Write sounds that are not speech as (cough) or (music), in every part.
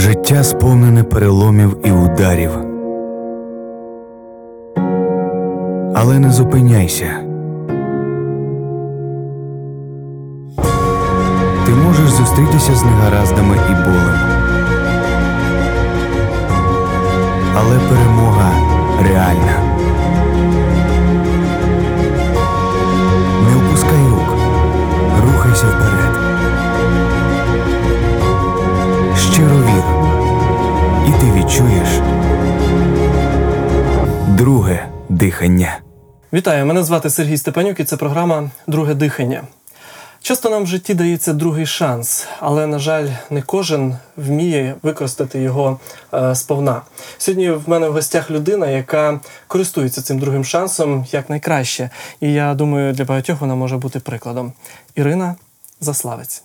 Життя сповнене переломів і ударів. Але не зупиняйся. Ти можеш зустрітися з негараздами і болем. Але перемога реальна. Відчуєш друге дихання. Вітаю, мене звати Сергій Степанюк і це програма Друге дихання. Часто нам в житті дається другий шанс, але, на жаль, не кожен вміє використати його е, сповна. Сьогодні в мене в гостях людина, яка користується цим другим шансом якнайкраще. І я думаю, для багатьох вона може бути прикладом. Ірина Заславець.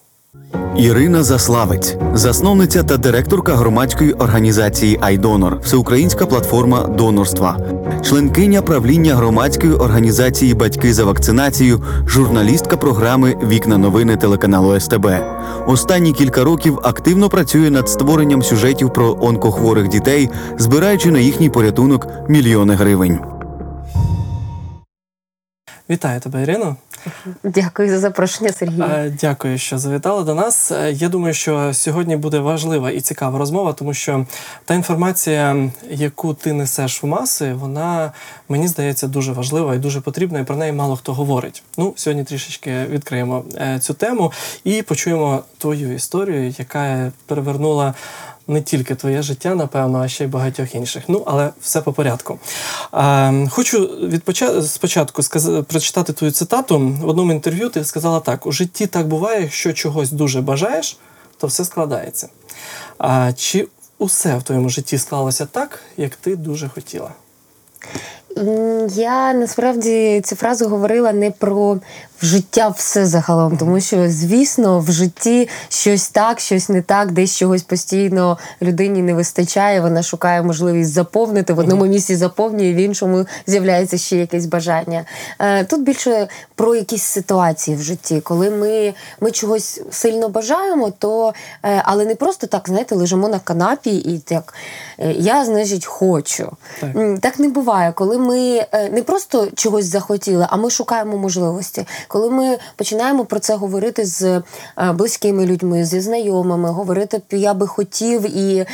Ірина Заславець, засновниця та директорка громадської організації Айдонор, всеукраїнська платформа донорства, членкиня правління громадської організації Батьки за вакцинацію, журналістка програми Вікна новини телеканалу СТБ. Останні кілька років активно працює над створенням сюжетів про онкохворих дітей, збираючи на їхній порятунок мільйони гривень. Вітаю тебе, Ірино. Дякую за запрошення, Сергій. Е, Дякую, що завітали до нас. Е, Я думаю, що сьогодні буде важлива і цікава розмова, тому що та інформація, яку ти несеш в маси, вона мені здається дуже важлива і дуже потрібна, і про неї мало хто говорить. Ну, сьогодні трішечки відкриємо е, цю тему і почуємо твою історію, яка перевернула. Не тільки твоє життя, напевно, а ще й багатьох інших. Ну, але все по порядку. Е, хочу від поча- спочатку сказ- прочитати твою цитату. В одному інтерв'ю ти сказала так: у житті так буває, якщо чогось дуже бажаєш, то все складається. А чи усе в твоєму житті склалося так, як ти дуже хотіла? Я насправді цю фразу говорила не про в життя все загалом, тому що, звісно, в житті щось так, щось не так, десь чогось постійно людині не вистачає. Вона шукає можливість заповнити в одному місці заповнює, в іншому з'являється ще якесь бажання. Е, Тут більше про якісь ситуації в житті, коли ми, ми чогось сильно бажаємо, то е, але не просто так, знаєте, лежимо на канапі і так е, я, значить, хочу. Так. Так не буває, коли ми не просто чогось захотіли, а ми шукаємо можливості. Коли ми починаємо про це говорити з е, близькими людьми, зі знайомими, говорити я би хотів, і,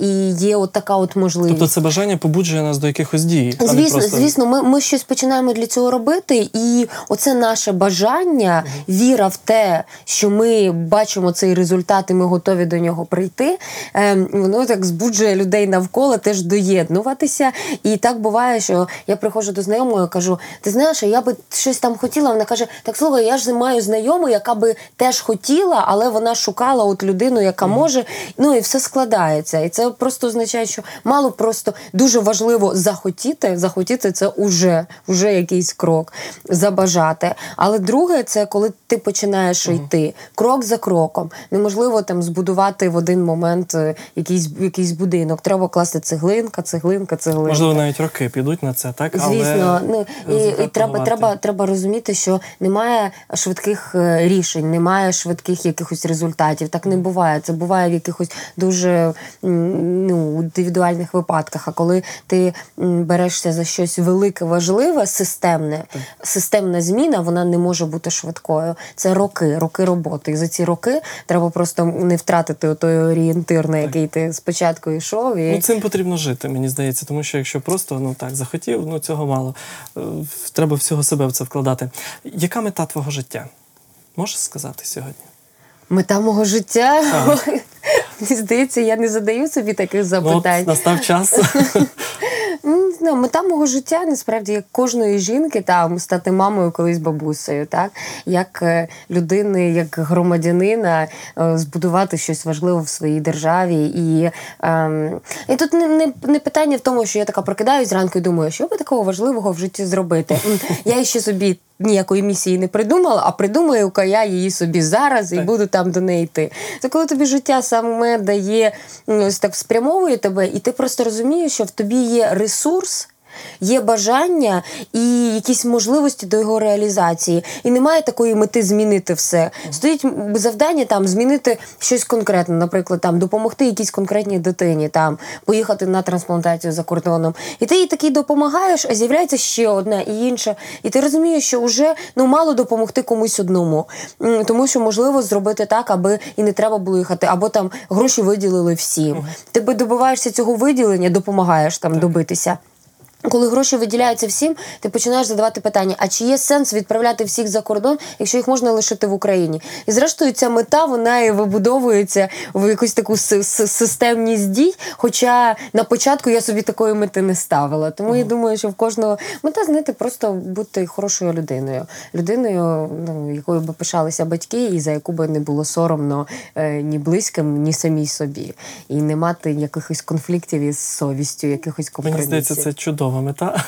і є от така от можливість. Тобто це бажання побуджує нас до якихось дій. а не Звісно, просто... звісно, ми, ми щось починаємо для цього робити, і оце наше бажання, віра в те, що ми бачимо цей результат, і ми готові до нього прийти. Е, воно так збуджує людей навколо теж доєднуватися. І так буває, що я приходжу до знайомої, кажу: ти знаєш, я би щось там хотіла. Вона каже: Так слухай, я ж маю знайому, яка би теж хотіла, але вона шукала от людину, яка може. Ну і все складається. І це просто означає, що мало просто дуже важливо захотіти. Захотіти це уже, уже якийсь крок, забажати. Але друге, це коли ти починаєш йти крок за кроком. Неможливо там збудувати в один момент е, якийсь, якийсь будинок. Треба класти цеглинка, цеглинка, цеглинка. Можливо, навіть роки підуть на це, так? Звісно, ну і, і треба, треба, треба розуміти, що немає швидких е, рішень, немає швидких якихось результатів. Так не буває. Це буває в якихось дуже ну, індивідуальних випадках. А коли ти берешся за щось велике, важливе, системне, системна зміна, вона не може бути швидкою. Це роки, роки роботи. І за ці роки треба просто не втратити той орієнтир, на який ти спочатку йшов. І... Ну, цим потрібно жити, мені здається, тому що якщо просто ну так захотів, ну цього мало. Е, Треба всього себе в це вкладати. Яка мета твого життя? Можеш сказати сьогодні? Мета мого життя. (laughs) Мені здається, я не задаю собі таких Ну, от запитань. настав час. (laughs) Ну, мета мого життя насправді як кожної жінки там стати мамою колись бабусею, так як е, людини, як громадянина, е, збудувати щось важливе в своїй державі. І, ем, і тут не, не, не питання в тому, що я така прокидаюсь зранку і думаю, що би такого важливого в житті зробити. Я ще собі. Ніякої місії не придумала, а придумаю-ка я її собі зараз і Так. буду там до неї йти. Це коли тобі життя саме дає ось так спрямовує тебе, і ти просто розумієш, що в тобі є ресурс. Є бажання і якісь можливості до його реалізації. І немає такої мети змінити все. Стоїть завдання там змінити щось конкретне, наприклад, там допомогти якійсь конкретній дитині, там поїхати на трансплантацію за кордоном. І ти їй такий допомагаєш, а з'являється ще одна і інша. І ти розумієш, що вже ну мало допомогти комусь одному. Тому що можливо зробити так, аби і не треба було їхати, або там гроші виділили всім. Ти би добиваєшся цього виділення, допомагаєш там добитися. Коли гроші виділяються всім, ти починаєш задавати питання: а чи є сенс відправляти всіх за кордон, якщо їх можна лишити в Україні? І зрештою, ця мета вона і вибудовується в якусь таку си- си- системність дій. Хоча на початку я собі такої мети не ставила. Тому я думаю, що в кожного мета знаєте, просто бути хорошою людиною, людиною, ну якою би пишалися батьки, і за яку би не було соромно е, ні близьким, ні самій собі, і не мати якихось конфліктів із совістю, якихось Мені компромісів. здається, це чудова мета.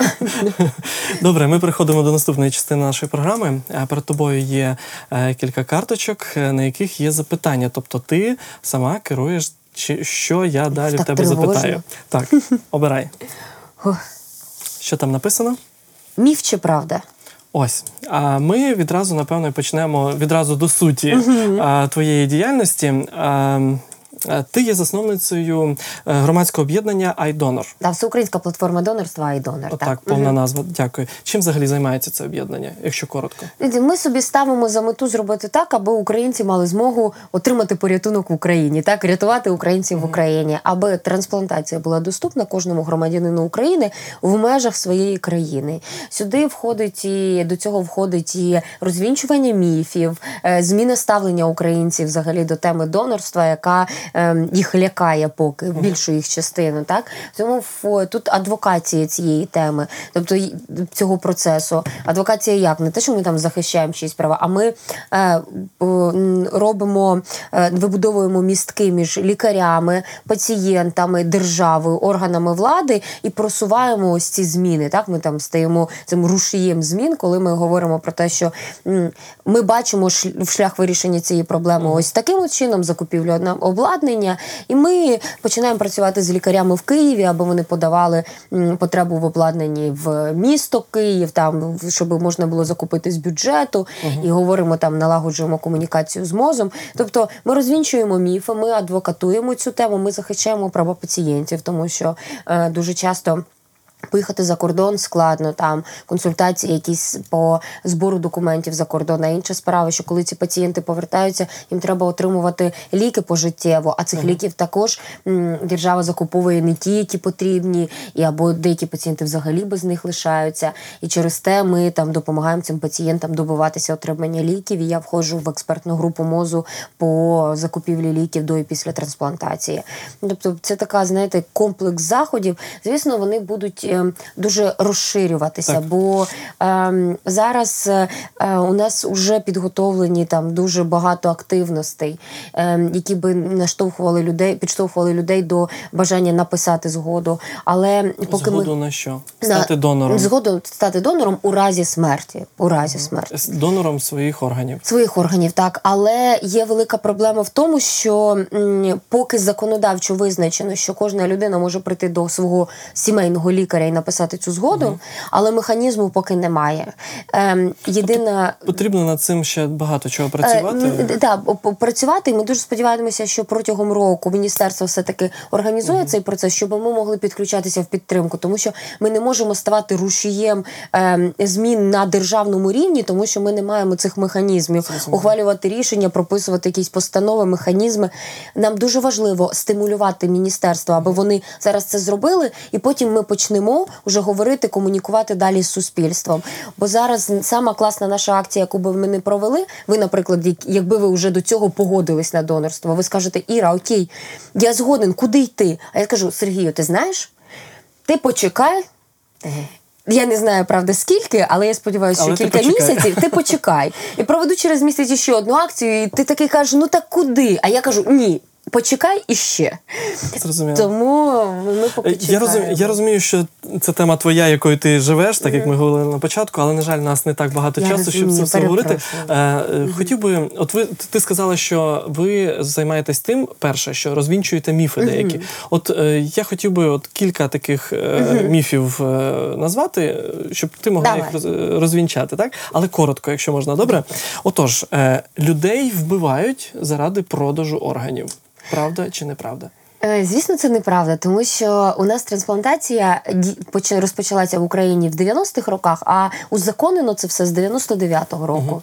(laughs) Добре, ми переходимо до наступної частини нашої програми. Е, Перед тобою є е, кілька карточок, е, на яких є запитання. Тобто ти сама керуєш, чи що я далі Так в тебе тривожно. запитаю. Так, (laughs) обирай. Що там написано? Міф чи правда? Ось. А ми відразу, напевно, почнемо відразу до суті а, твоєї діяльності. А, ти є засновницею е, громадського об'єднання iDonor. Да, всеукраїнська платформа донорства і донор. Отак, повна назва. Дякую. Чим взагалі займається це об'єднання, якщо коротко? Ми собі ставимо за мету зробити так, аби українці мали змогу отримати порятунок в Україні, так рятувати українців в Україні, аби трансплантація була доступна кожному громадянину України в межах своєї країни. Сюди входить і до цього входить і розвінчування міфів, е, зміна ставлення українців взагалі до теми донорства, яка е, їх лякає поки більшу їх частину. Так тому тут адвокація цієї теми, тобто цього процесу. Адвокація як не те, що ми там захищаємо чиїсь права, а ми е, робимо, е, вибудовуємо містки між лікарями, пацієнтами, державою, органами влади і просуваємо ось ці зміни. Так, ми там стаємо цим рушієм змін, коли ми говоримо про те, що ми бачимо шлях вирішення цієї проблеми ось таким чином, закупівлю нам обладнання, і ми починаємо працювати з лікарями в Києві, аби вони подавали потребу в обладнанні в місто Київ, там щоб можна було закупити з бюджету, і говоримо там, налагоджуємо комунікацію з мозом. Тобто ми розвінчуємо міфи, ми адвокатуємо цю тему, ми захищаємо права пацієнтів, тому що е, дуже часто. Поїхати за кордон складно, там консультації якісь по збору документів за кордон. А інша справа, що коли ці пацієнти повертаються, їм треба отримувати ліки пожиттєво, а цих ліків також м, держава закуповує не ті, які потрібні, і або деякі пацієнти взагалі без них лишаються. І через те ми там допомагаємо цим пацієнтам добиватися отримання ліків. І я входжу в експертну групу мозу по закупівлі ліків до і після трансплантації. Тобто, це така, знаєте, комплекс заходів. Звісно, вони будуть дуже розширюватися, Так. бо е, зараз е, е, у нас вже підготовлені там дуже багато активностей, е, які би наштовхували людей, підштовхували людей до бажання написати згоду. Але поки Згоду ми на що? На- донором. згоду стати донором у разі смерті. У разі смерті Донором своїх органів. своїх органів, так але є велика проблема в тому, що м, поки законодавчо визначено, що кожна людина може прийти до свого сімейного лікаря і написати цю згоду, але механізму поки немає. Ем, єдина Потрібно над цим ще багато чого Е, працювати. п- п- працювати. Ми дуже сподіваємося, що протягом року міністерство все таки організує цей процес, щоб ми могли підключатися в підтримку, тому що ми не можемо ставати рушієм ем, змін на державному рівні, тому що ми не маємо цих механізмів ухвалювати рішення, прописувати якісь постанови, механізми. Нам дуже важливо стимулювати міністерство, аби вони зараз це зробили, і потім ми почнемо вже говорити, комунікувати далі з суспільством. Бо зараз сама класна наша акція, яку би ми не провели. Ви, наприклад, якби ви вже до цього погодились на донорство, ви скажете, Іра, окей, я згоден, куди йти? А я скажу, Сергію, ти знаєш? Ти почекай. Я не знаю, правда, скільки, але я сподіваюся, що Але ти кілька почекай. місяців ти почекай. І проведу через місяць ще одну акцію, і ти такий кажеш, ну так куди? А я кажу, ні, почекай іще. Зрозуміло. Тому ми поки Е, Я розумію, я розумію, що це тема твоя, якою ти живеш, так як ми говорили на початку, але на жаль, нас не так багато Я часу, щоб це все говорити. Е, е, Хотів би, от ви ти сказала, що ви займаєтесь тим, перше, що розвінчуєте міфи деякі. От я хотів би от кілька таких міфів назвати, щоб ти могла Давай. їх розвінчати, так? Але коротко, якщо можна, добре. Отож, людей вбивають заради продажу органів. Правда чи неправда? Е, Звісно, це неправда, тому що у нас трансплантація розпочалася в Україні в 90-х роках, а узаконено це все з 99-го року.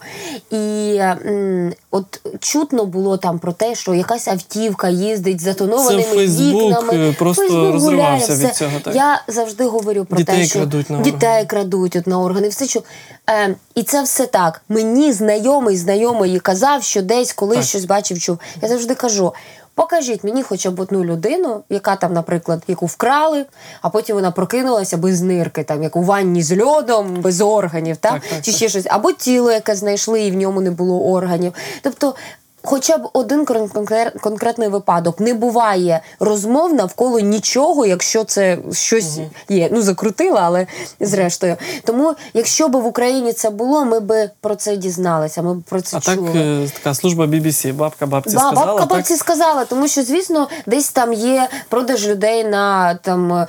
І м, от чутно було там про те, що якась автівка їздить з затонованими Це Фейсбук, вікнами. е, просто Фейсбук розривався гуляє, від цього, так. Я завжди говорю про Дітей те, що крадуть на дітей органи. крадуть от на органи. Все що е, і це все так. Мені знайомий знайомий казав, що десь колись Так. щось бачив, чув. Я завжди кажу. Покажіть мені хоча б одну людину, яка там, наприклад, яку вкрали, а потім вона прокинулася без нирки, там як у ванні з льодом, без органів, та? Так, так, чи так. ще щось, або тіло, яке знайшли, і в ньому не було органів. Тобто. Хоча б один конкретний випадок не буває розмов навколо нічого, якщо це щось є. Ну закрутила, але зрештою. Тому, якщо б в Україні це було, ми б про це дізналися. Ми б про це А так, чули. е, така служба BBC, бабка бабці Да, сказала. бабка так? бабці сказала, тому що, звісно, десь там є продаж людей на там е,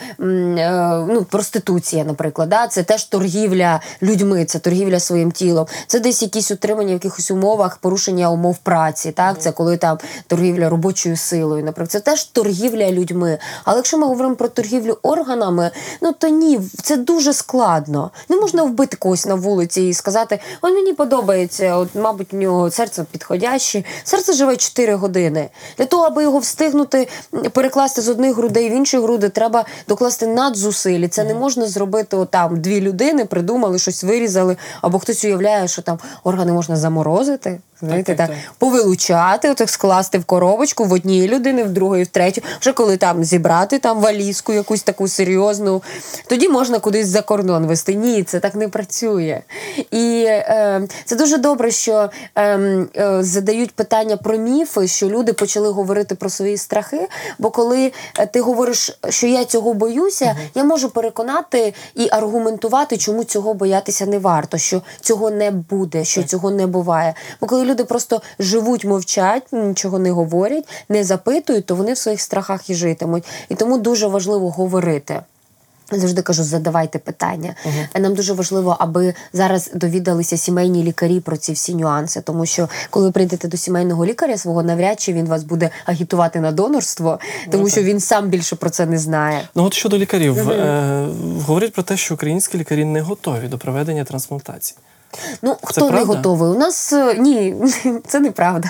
ну, проституція, наприклад. Да? Це теж торгівля людьми, це торгівля своїм тілом. Це десь якісь утримання в якихось умовах, порушення умов праці. Так? Це коли там торгівля робочою силою. Наприклад, це теж торгівля людьми. Але якщо ми говоримо про торгівлю органами, ну то ні, це дуже складно. Не можна вбити когось на вулиці і сказати: Ой, мені подобається, от, мабуть, у нього серце підходяще. Серце живе 4 години. Для того, аби його встигнути перекласти з одних грудей в інші груди, треба докласти надзусиль. І Це не можна зробити отам. Дві людини придумали, щось вирізали, або хтось уявляє, що там органи можна заморозити. Знаєте, так, так, так. повилучати, отак скласти в коробочку в одній людини, в другої, в третю. Вже коли там зібрати там валізку, якусь таку серйозну, тоді можна кудись за кордон вести. Ні, це так не працює. І е, це дуже добре, що е, е, задають питання про міфи, що люди почали говорити про свої страхи. Бо коли е, ти говориш, що я цього боюся, я можу переконати і аргументувати, чому цього боятися не варто, що цього не буде, що цього не буває. Бо коли люди просто живуть, мовчать, нічого не говорять, не запитують, то вони в своїх страхах і житимуть. І тому дуже важливо говорити. Завжди кажу, задавайте питання. Нам дуже важливо, аби зараз довідалися сімейні лікарі про ці всі нюанси. Тому що коли ви прийдете до сімейного лікаря свого, навряд чи він вас буде агітувати на донорство, тому що він сам більше про це не знає. Ну от щодо лікарів, е, говорять про те, що українські лікарі не готові до проведення трансплантації. Ну, хто не готовий? У нас е, ні, (laughs) це неправда.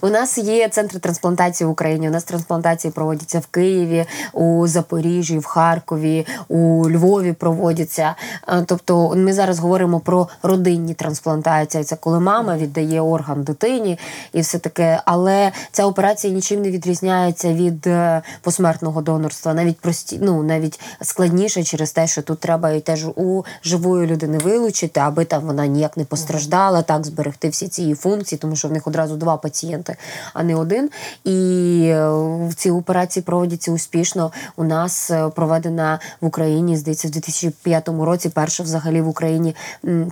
У нас є центри трансплантації в Україні. У нас трансплантації проводяться в Києві, у Запоріжжі, в Харкові, у Львові проводяться. Е, Тобто, ми зараз говоримо про родинні трансплантації. Це коли мама віддає орган дитині і все таке. Але ця операція нічим не відрізняється від е, посмертного донорства. Навіть прості, ну навіть складніше через те, що тут треба і теж у живої людини вилучити, аби там вона ніяк не постраждала, так зберегти всі ці її функції, тому що в них одразу два пацієнти, а не один. І е, в ці операції проводяться успішно. У нас е, проведена в Україні, здається, в 2005 році перша взагалі в Україні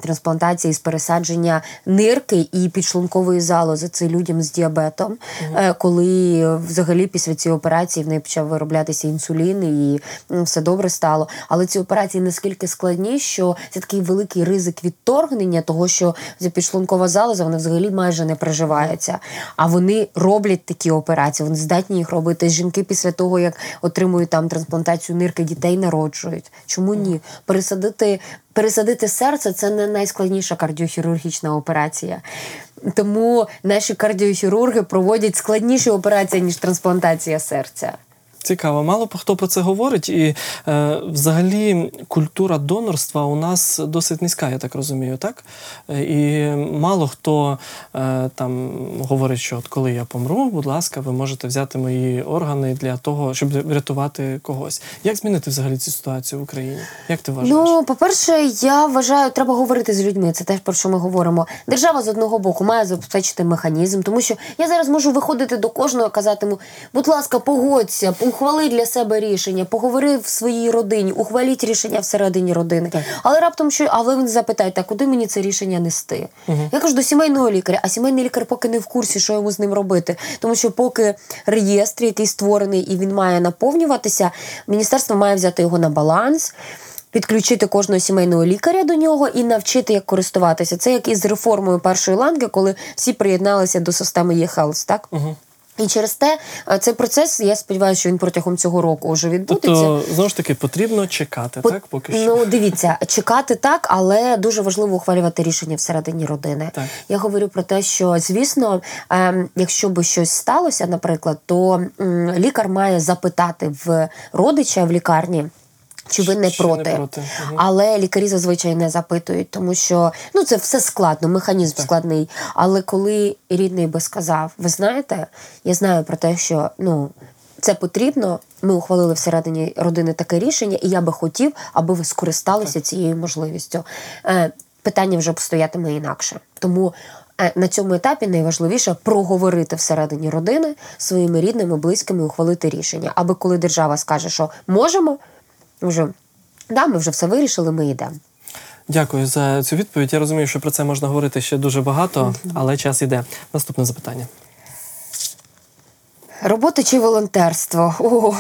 трансплантація із пересадження нирки і підшлункової залози. Це людям з діабетом, Е, коли взагалі після цієї операції в неї почав вироблятися інсулін і все добре стало. Але ці операції наскільки складні, що це такий великий ризик відторгнення, того що ця підшлункова залоза вона взагалі майже не приживається. А вони роблять такі операції, вони здатні їх робити. Жінки після того, як отримують там трансплантацію нирки, дітей народжують. Чому ні? Пересадити. Пересадити серце це не найскладніша кардіохірургічна операція. Тому наші кардіохірурги проводять складніші операції, ніж трансплантація серця. Цікаво, мало хто про це говорить, і е, взагалі культура донорства у нас досить низька, я так розумію, так? Е, І мало хто е, там говорить, що от коли я помру, будь ласка, ви можете взяти мої органи для того, щоб врятувати когось. Як змінити взагалі цю ситуацію в Україні? Як ти вважаєш? Ну, по-перше, я вважаю, треба говорити з людьми. Це теж про що ми говоримо. Держава з одного боку має забезпечити механізм, тому що я зараз можу виходити до кожного, казати будь ласка, погодься, ухвали для себе рішення, поговори в своїй родині, ухваліть рішення всередині родини. Так. Але раптом що, але він запитає, так куди мені це рішення нести? Я кажу до сімейного лікаря, а сімейний лікар поки не в курсі, що йому з ним робити. Тому що поки реєстр, який створений і він має наповнюватися, міністерство має взяти його на баланс. Підключити кожного сімейного лікаря до нього і навчити, як користуватися. Це як із реформою першої ланки, коли всі приєдналися до системи eHealth, так? Угу. І через те е, цей процес, я сподіваюся, що він протягом цього року вже відбудеться. Тобто, знову ж таки, потрібно чекати, По- так? Поки що. Ну, дивіться, чекати так, але дуже важливо ухвалювати рішення всередині родини. Так. Я говорю про те, що звісно, ем, якщо би щось сталося, наприклад, то м, лікар має запитати в родича в лікарні. Чи ви не Чи не проти? проти, мгм. Але лікарі зазвичай не запитують, тому що ну це все складно, механізм складний. Але коли рідний би сказав, ви знаєте, я знаю про те, що ну це потрібно. Ми ухвалили всередині родини таке рішення, і я би хотів, аби ви скористалися цією можливістю. Е, питання вже б стоятиме інакше. Тому е, на цьому етапі найважливіше проговорити всередині родини своїми рідними, близькими, ухвалити рішення. Аби коли держава скаже, що можемо, вже да, ми вже все вирішили, ми йдемо. Дякую за цю відповідь. Я розумію, що про це можна говорити ще дуже багато, але час іде. Наступне запитання. Робота чи волонтерство? О,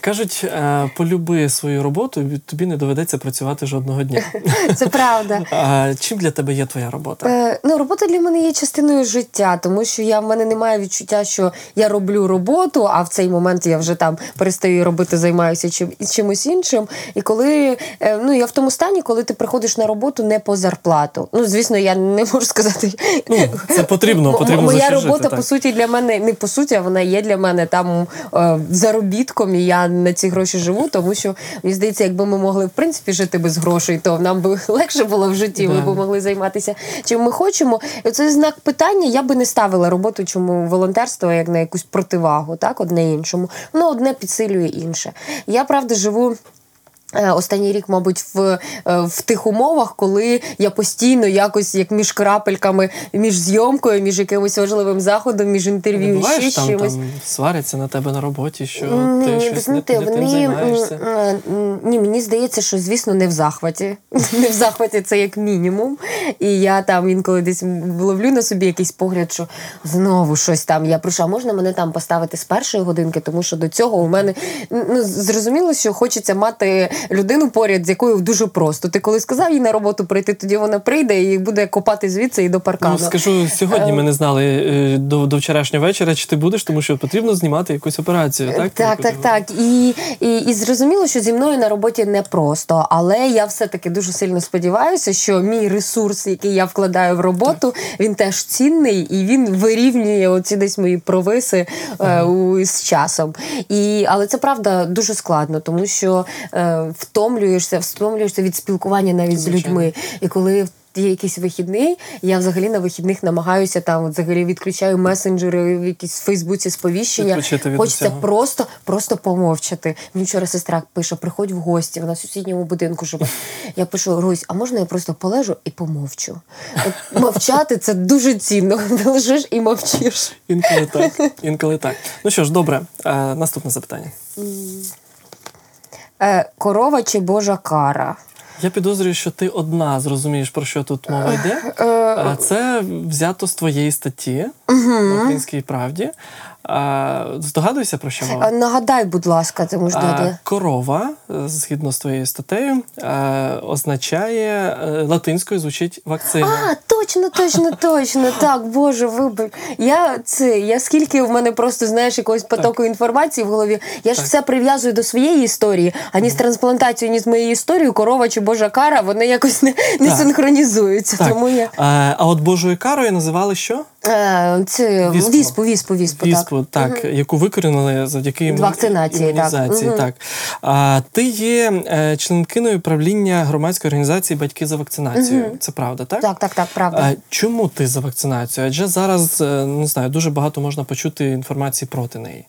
Кажуть, е, полюби свою роботу, тобі не доведеться працювати жодного дня. (laughs) це правда. А чим для тебе є твоя робота? Е, ну, робота для мене є частиною життя, тому що я в мене немає відчуття, що я роблю роботу, а в цей момент я вже там перестаю робити, займаюся чим, чимось іншим. І коли е, ну я в тому стані, коли ти приходиш на роботу не по зарплату. Ну, звісно, я не можу сказати. Ну, це потрібно, потрібно Моя робота, жити, по суті, для мене не по суті, а вона є для мене там е, заробітком, і я на ці гроші живу, тому що мені здається, якби ми могли в принципі жити без грошей, то нам би (laughs) легше було в житті. Ми б могли займатися чим ми хочемо. І це знак питання. Я би не ставила роботу, чому волонтерство як на якусь противагу, так одне іншому. Воно одне підсилює інше. Я правда живу. Е, Останній рік, мабуть, в, е, в тих умовах, коли я постійно якось як між крапельками, між зйомкою, між якимось важливим заходом, між Не інтерв'ю, буває ще там, чимось. там сваряться на тебе на роботі, що Ні, ти щось не, знаєте, не тим займаєшся. ні, мені здається, що звісно не в захваті. (laughs) Не в захваті це як мінімум. І я там інколи десь ловлю на собі якийсь погляд, що знову щось там. Я прошу, а можна мене там поставити з першої годинки, тому що до цього у мене ну зрозуміло, що хочеться мати людину поряд, з якою дуже просто. Ти коли сказав їй на роботу прийти, тоді вона прийде і буде копати звідси і до паркану. Ну, скажу, сьогодні ми не знали е, до, до вчорашнього вечора, чи ти будеш, тому що потрібно знімати якусь операцію, так? Так, так, так. І, і, і зрозуміло, що зі мною на роботі непросто, але я все-таки дуже сильно сподіваюся, що мій ресурс, який я вкладаю в роботу, він теж цінний і він вирівнює оці десь мої провиси е, у, з часом. І, але це правда дуже складно, тому що е, втомлюєшся, втомлюєшся від спілкування навіть з людьми. І коли є якийсь вихідний, я взагалі на вихідних намагаюся там, от взагалі відключаю месенджери в якісь в Фейсбуці сповіщення. Від Хочеться усього. просто, просто помовчати. Мені вчора сестра пише: приходь в гості, вона в сусідньому будинку живе. Я пишу: Русь, а можна я просто полежу і помовчу? От мовчати це дуже цінно. Ти (laughs) лежиш і мовчиш. Інколи так. Інколи так. Ну що ж, добре, е, наступне запитання. Е, корова чи божа кара? Я підозрюю, що ти одна зрозумієш, про що тут мова йде. Е, А Це взято з твоєї статті в Українській правді. Здогадуйся, про що мова? Нагадай, будь ласка, це можна. Корова, е, згідно з твоєю статтею, е, означає е, латинською звучить вакцина. А, точно, точно, точно. Так, Боже, вибач. Я це, я скільки в мене просто знаєш якогось потоку інформації в голові. Я ж Так. все прив'язую до своєї історії, ані з трансплантацією, ні з моєю історією, корова чи божа кара, вони якось не, не синхронізуються. Так. Тому я. А, а от Божою карою називали що? Е, Це Віспу. віспу, віспу, віспу, так. так угу. яку викорінили завдяки іму- Вакцинації, так. імунізації. Мгм. Так. А, ти є е, членкиною правління громадської організації Батьки за вакцинацію. Це правда, так? Так, так, так, правда. А, чому ти за вакцинацію? Адже зараз е, не знаю, дуже багато можна почути інформації проти неї.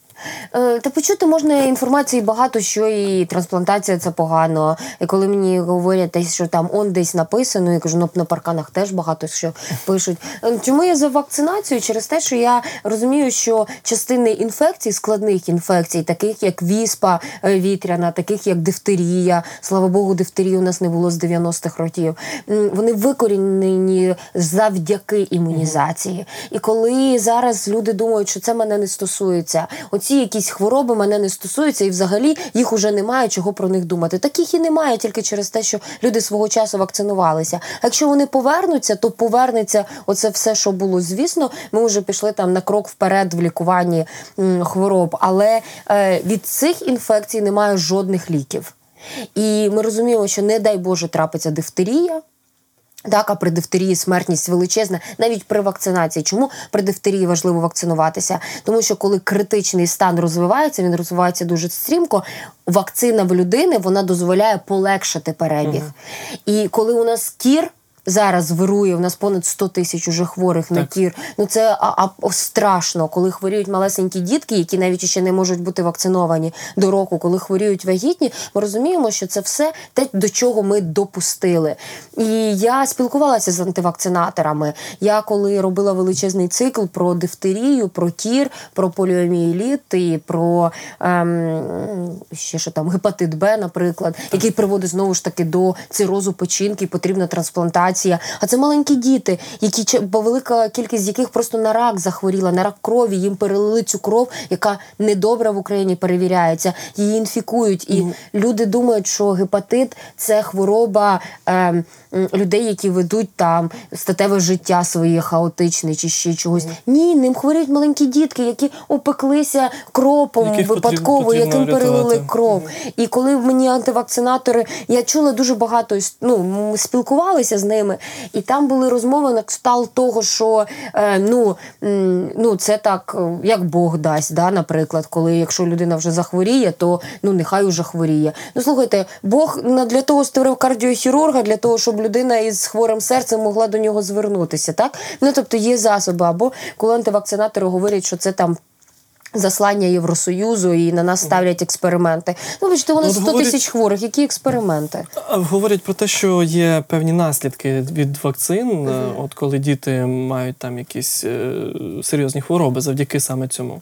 Е, Та почути можна інформації багато, що і трансплантація це погано. І коли мені говорять, що там он десь написано, я кажу, ну на парканах теж багато що пишуть. Е, Чому я за вакцинацію? Через те, що я розумію, що частини інфекцій, складних інфекцій, таких як віспа е, вітряна, таких як дифтерія. Слава Богу, дифтерії у нас не було з 90-х років. Вони викорінені завдяки імунізації. І коли зараз люди думають, що це мене не стосується, оці якісь хвороби мене не стосуються, і взагалі їх уже немає чого про них думати. Таких і немає тільки через те, що люди свого часу вакцинувалися. А якщо вони повернуться, то повернеться оце все, що було. Звісно, ми вже пішли там на крок вперед в лікуванні хвороб, але е, від цих інфекцій немає жодних ліків. І ми розуміємо, що не дай Боже трапиться дифтерія. Так, а при дифтерії смертність величезна, навіть при вакцинації. Чому при дифтерії важливо вакцинуватися? Тому що коли критичний стан розвивається, він розвивається дуже стрімко. Вакцина в людини вона дозволяє полегшити перебіг. І коли у нас кір. Зараз вирує, у нас понад 100 тисяч уже хворих на кір. Ну це а, а, страшно, коли хворіють малесенькі дітки, які навіть ще не можуть бути вакциновані до року, коли хворіють вагітні, ми розуміємо, що це все те, до чого ми допустили. І я спілкувалася з антивакцинаторами. Я коли робила величезний цикл про дифтерію, про кір, про поліомієліт і про ем, ще що там гепатит Б, наприклад, який приводить знову ж таки до цирозу печінки, потрібна трансплантація. А це маленькі діти, які бо велика кількість яких просто на рак захворіла, на рак крові. Їм перелили цю кров, яка недобра в Україні перевіряється. Її інфікують. І люди думають, що гепатит це хвороба м, людей, які ведуть там статеве життя своє хаотичне чи ще чогось. Ні, ним хворіють маленькі дітки, які опеклися кропом Яких випадково, потрібно яким перелили кров. І коли мені антивакцинатори, я чула дуже багато ну, ми спілкувалися з ними, і там були розмови на кшталт того, що е, ну, ну це так, е, як Бог дасть, да, наприклад, коли якщо людина вже захворіє, то ну нехай уже хворіє. Ну слухайте, Бог для того створив кардіохірурга, для того, щоб людина із хворим серцем могла до нього звернутися. Так? Ну тобто є засоби. Або коли антивакцинатори говорять, що це там. Заслання Євросоюзу і на нас ставлять експерименти. Ну, бачите, у нас 100 говорять- тисяч хворих. Які експерименти? Говорять про те, що є певні наслідки від вакцин, е, от коли діти мають там якісь е, серйозні хвороби завдяки саме цьому.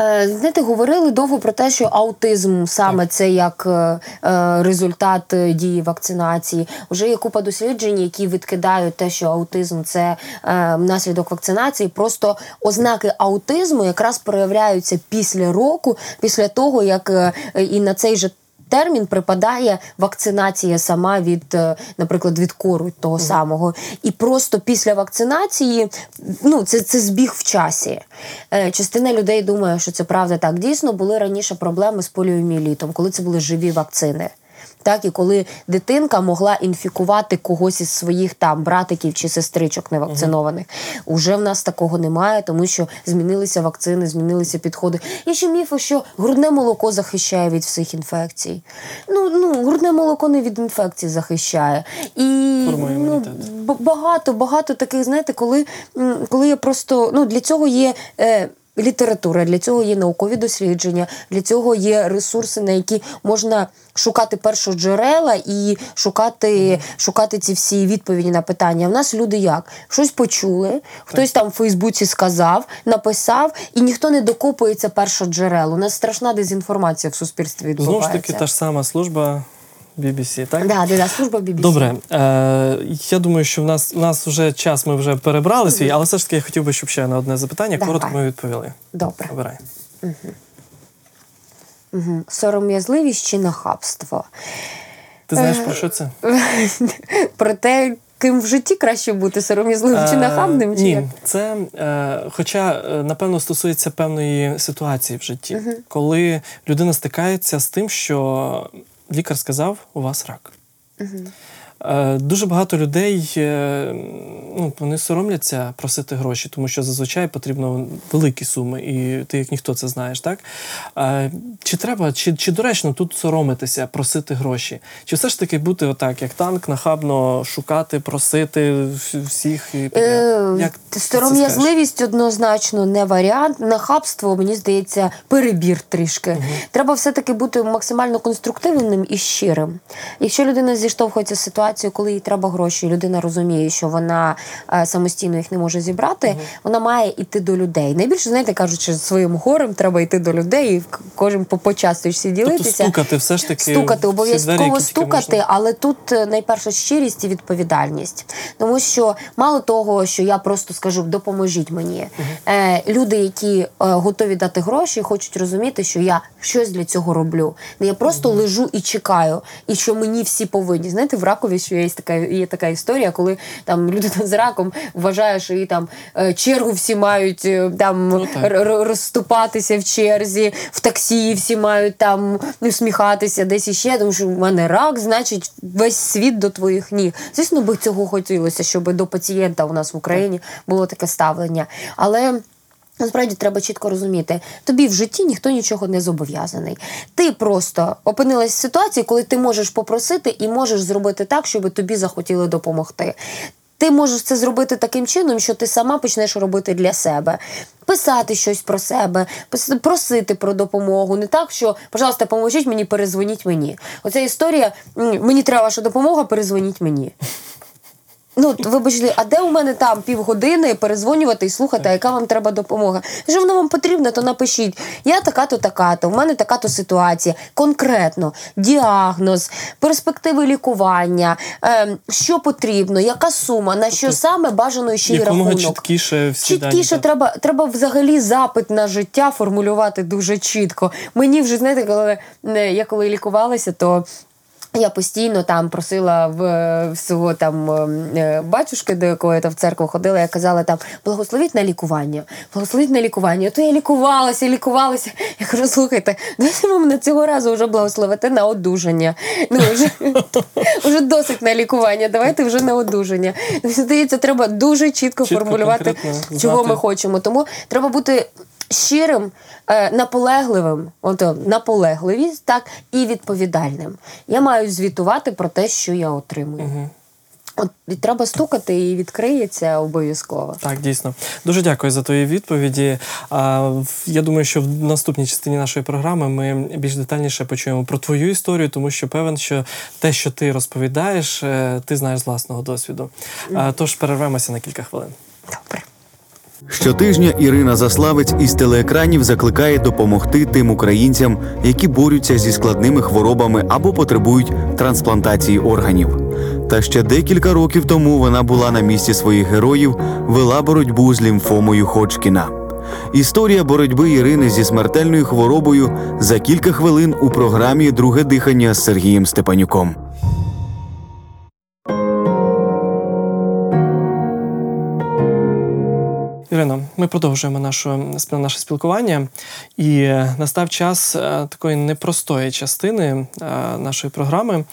Е, Знаєте, говорили довго про те, що аутизм саме це як е, е, результат дії вакцинації. Уже є купа досліджень, які відкидають те, що аутизм це наслідок вакцинації. Просто ознаки аутизму якраз проявляються після року, після того як і на цей же. Термін припадає вакцинація сама від, е, наприклад, від кору того самого. І просто після вакцинації, ну це, це збіг в часі. Е, Частина людей думає, що це правда так. Дійсно, були раніше проблеми з поліоміелітом, коли це були живі вакцини. Так, і коли дитинка могла інфікувати когось із своїх там братиків чи сестричок невакцинованих. Уже в нас такого немає, тому що змінилися вакцини, змінилися підходи. Є ще міфи, що грудне молоко захищає від всіх інфекцій. Ну, ну грудне молоко не від інфекцій захищає. І ну, багато, багато таких, знаєте, коли, коли я просто ну для цього є. Е, Література для цього є наукові дослідження, для цього є ресурси, на які можна шукати першоджерела і шукати, шукати ці всі відповіді на питання. В нас люди як? Щось почули, хтось там в Фейсбуці сказав, написав, і ніхто не докопується першоджерел. У нас страшна дезінформація в суспільстві Знову ж таки, та ж сама служба BBC, так? да, да, да, служба BBC. Добре, е, я думаю, що в нас у нас вже час ми вже перебрали свій, але все ж таки я хотів би, щоб ще на одне запитання Давай. коротко ми відповіли. Добре. Обирай. Угу. Сором'язливість чи нахабство? Ти знаєш Е, про що це? (laughs) Про те, ким в житті краще бути сором'язливим чи Е, нахабним, чи Ні, як? це е, хоча е, напевно стосується певної ситуації в житті, коли людина стикається з тим, що лікар сказав, у вас рак. Е, Дуже багато людей е, ну, вони соромляться просити гроші, тому що зазвичай потрібно великі суми, і ти як ніхто це знаєш, так? Е, Чи треба, чи, чи доречно тут соромитися, просити гроші? Чи все ж таки бути отак, як танк, нахабно шукати, просити всіх і? Е, Як Сором'язливість однозначно не варіант. Нахабство, мені здається, перебір трішки. Треба все-таки бути максимально конструктивним і щирим. Якщо людина зіштовхується з ситуацією, коли їй треба гроші, і людина розуміє, що вона е, самостійно їх не може зібрати, вона має йти до людей. Найбільше, знаєте, кажучи, своїм горем треба йти до людей і кожен по почасточці Тобто ділитися. стукати все ж таки. Стукати, обов'язково стукати, можна. але тут е, найперше щирість і відповідальність. Тому що мало того, що я просто скажу допоможіть мені. Е, люди, які е, готові дати гроші, хочуть розуміти, що я щось для цього роблю. Не я просто лежу і чекаю, і що мені всі повинні. Знаєте, в ракові що є така, є така історія, коли там людина (laughs) з раком вважає, що їй там е, чергу всі мають е, там Ну, розступатися в черзі, в таксі всі мають там усміхатися десь іще, тому що в мене рак, значить, весь світ до твоїх ніг. Звісно, би цього хотілося, щоб до пацієнта у нас в Україні було таке ставлення. Але. Насправді треба чітко розуміти, тобі в житті ніхто нічого не зобов'язаний. Ти просто опинилась в ситуації, коли ти можеш попросити і можеш зробити так, щоб тобі захотіли допомогти. Ти можеш це зробити таким чином, що ти сама почнеш робити для себе. Писати щось про себе, просити про допомогу. Не так, що, пожалуйста, поможіть мені, перезвоніть мені. Оця історія, мені треба ваша допомога, перезвоніть мені. Ну, вибачте, а де у мене там півгодини перезвонювати і слухати, а яка вам треба допомога? Якщо воно вам потрібно, то напишіть. Я така-то, така-то, в мене така-то ситуація. Конкретно, діагноз, перспективи лікування, ем, що потрібно, яка сума, на що саме бажано ще й рахунок. чіткіше всі. Чіткіше так. треба, треба взагалі запит на життя формулювати дуже чітко. Мені вже знаєте, коли е, я коли лікувалася, то. Я постійно там просила в, в свого там е, батюшки, до якого я там в церкву ходила, я казала там благословіть на лікування, благословіть на лікування. То я лікувалася, лікувалася. Я кажу, слухайте, давайте ви мене цього разу вже благословите на одужання. Ну вже, (laughs) вже досить на лікування. Давайте вже на одужання. Здається, треба дуже чітко, Чітко, формулювати, чого ми хочемо. Тому треба бути щирим, е, наполегливим, от наполегливість, так і відповідальним. Я маю звітувати про те, що я отримую. От і треба стукати, і відкриється обов'язково. Так, дійсно. Дуже дякую за твої відповіді. А, Я думаю, що в наступній частині нашої програми ми більш детальніше почуємо про твою історію, тому що певен, що те, що ти розповідаєш, е, ти знаєш з власного досвіду. А, Тож перервемося на кілька хвилин. Добре. Щотижня Ірина Заславець із телеекранів закликає допомогти тим українцям, які борються зі складними хворобами або потребують трансплантації органів. Та ще декілька років тому вона була на місці своїх героїв, вела боротьбу з лімфомою Ходжкіна. Історія боротьби Ірини зі смертельною хворобою за кілька хвилин у програмі Друге дихання з Сергієм Степанюком. Ірино, ми продовжуємо нашу, наше спілкування, і е, настав час е, такої непростої частини е, нашої програми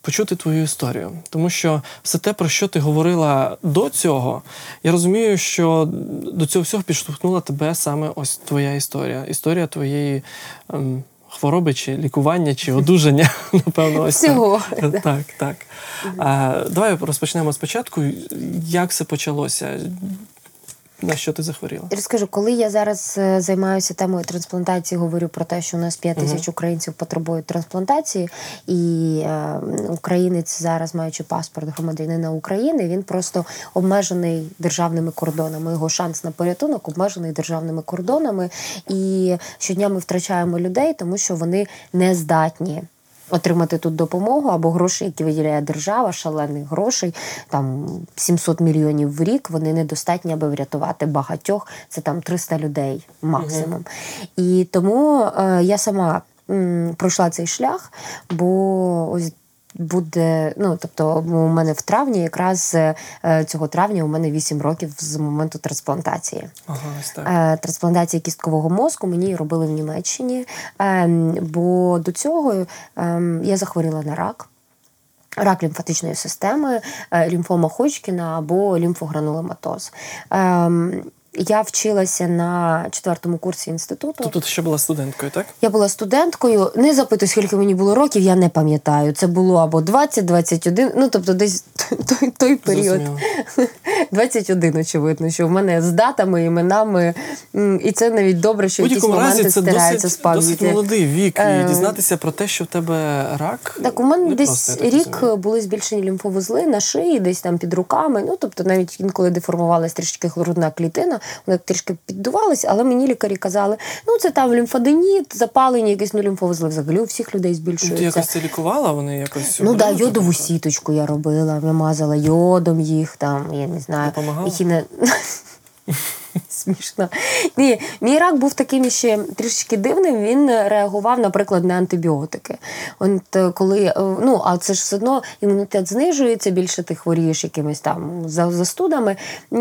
почути твою історію. Тому що все те, про що ти говорила до цього, я розумію, що до цього всього підштовхнула тебе саме ось твоя історія. Історія твоєї. ем, Хвороби чи лікування, чи (laughs) одужання, напевно, ось Всього, так. Так, так. А, давай розпочнемо спочатку. Як все почалося? На що ти захворіла? Розкажу, коли я зараз е, займаюся темою трансплантації, говорю про те, що у нас 5 тисяч українців потребують трансплантації, і е, українець зараз, маючи паспорт громадянина України, він просто обмежений державними кордонами. Його шанс на порятунок обмежений державними кордонами. І щодня ми втрачаємо людей, тому що вони не здатні. Отримати тут допомогу або гроші, які виділяє держава, шалених грошей, там 700 мільйонів в рік, вони недостатні, аби врятувати багатьох. Це там 300 людей максимум. І тому е, я сама м, пройшла цей шлях, бо ось. Буде, ну тобто, у мене в травні, якраз е, цього травня, у мене 8 років з моменту трансплантації. Ага, так. Е, трансплантації кісткового мозку мені робили в Німеччині. Ем, Бо до цього ем, я захворіла на рак. Рак лімфатичної системи, е, лімфома Ходжкіна або лімфогрануломатоз. Я вчилася на четвертому курсі інституту. Тобто ти ще була студенткою, так? Я була студенткою. Не запитую, скільки мені було років, я не пам'ятаю. Це було або 20, 21, ну тобто десь (laughs) той, той період. Зрозуміло. (laughs) 21, очевидно, що в мене з датами, іменами. І це навіть добре, що якісь моменти разі це стираються з досить, досить молодий вік, Е, і дізнатися про те, що в тебе рак. Так, у мене не десь просто, рік були збільшені лімфовузли на шиї, десь там під руками. Ну тобто, навіть інколи деформувалась трішки грудна клітина, вона трішки піддувалась, але мені лікарі казали, ну це там лімфоденіт, запалення, якесь ну лімфовузли взагалі у всіх людей збільшується. Ти якось це лікувала? Вони якось Ну да, йодову сіточку я робила, я мазала йодом їх там, я не знаю. Допомагало? (laughs) Смішно. Ні, мій рак був таким ще трішечки дивним. Він реагував, наприклад, на антибіотики. От е, коли, е, ну, а це ж все одно імунітет знижується, більше ти хворієш якимись там застудами.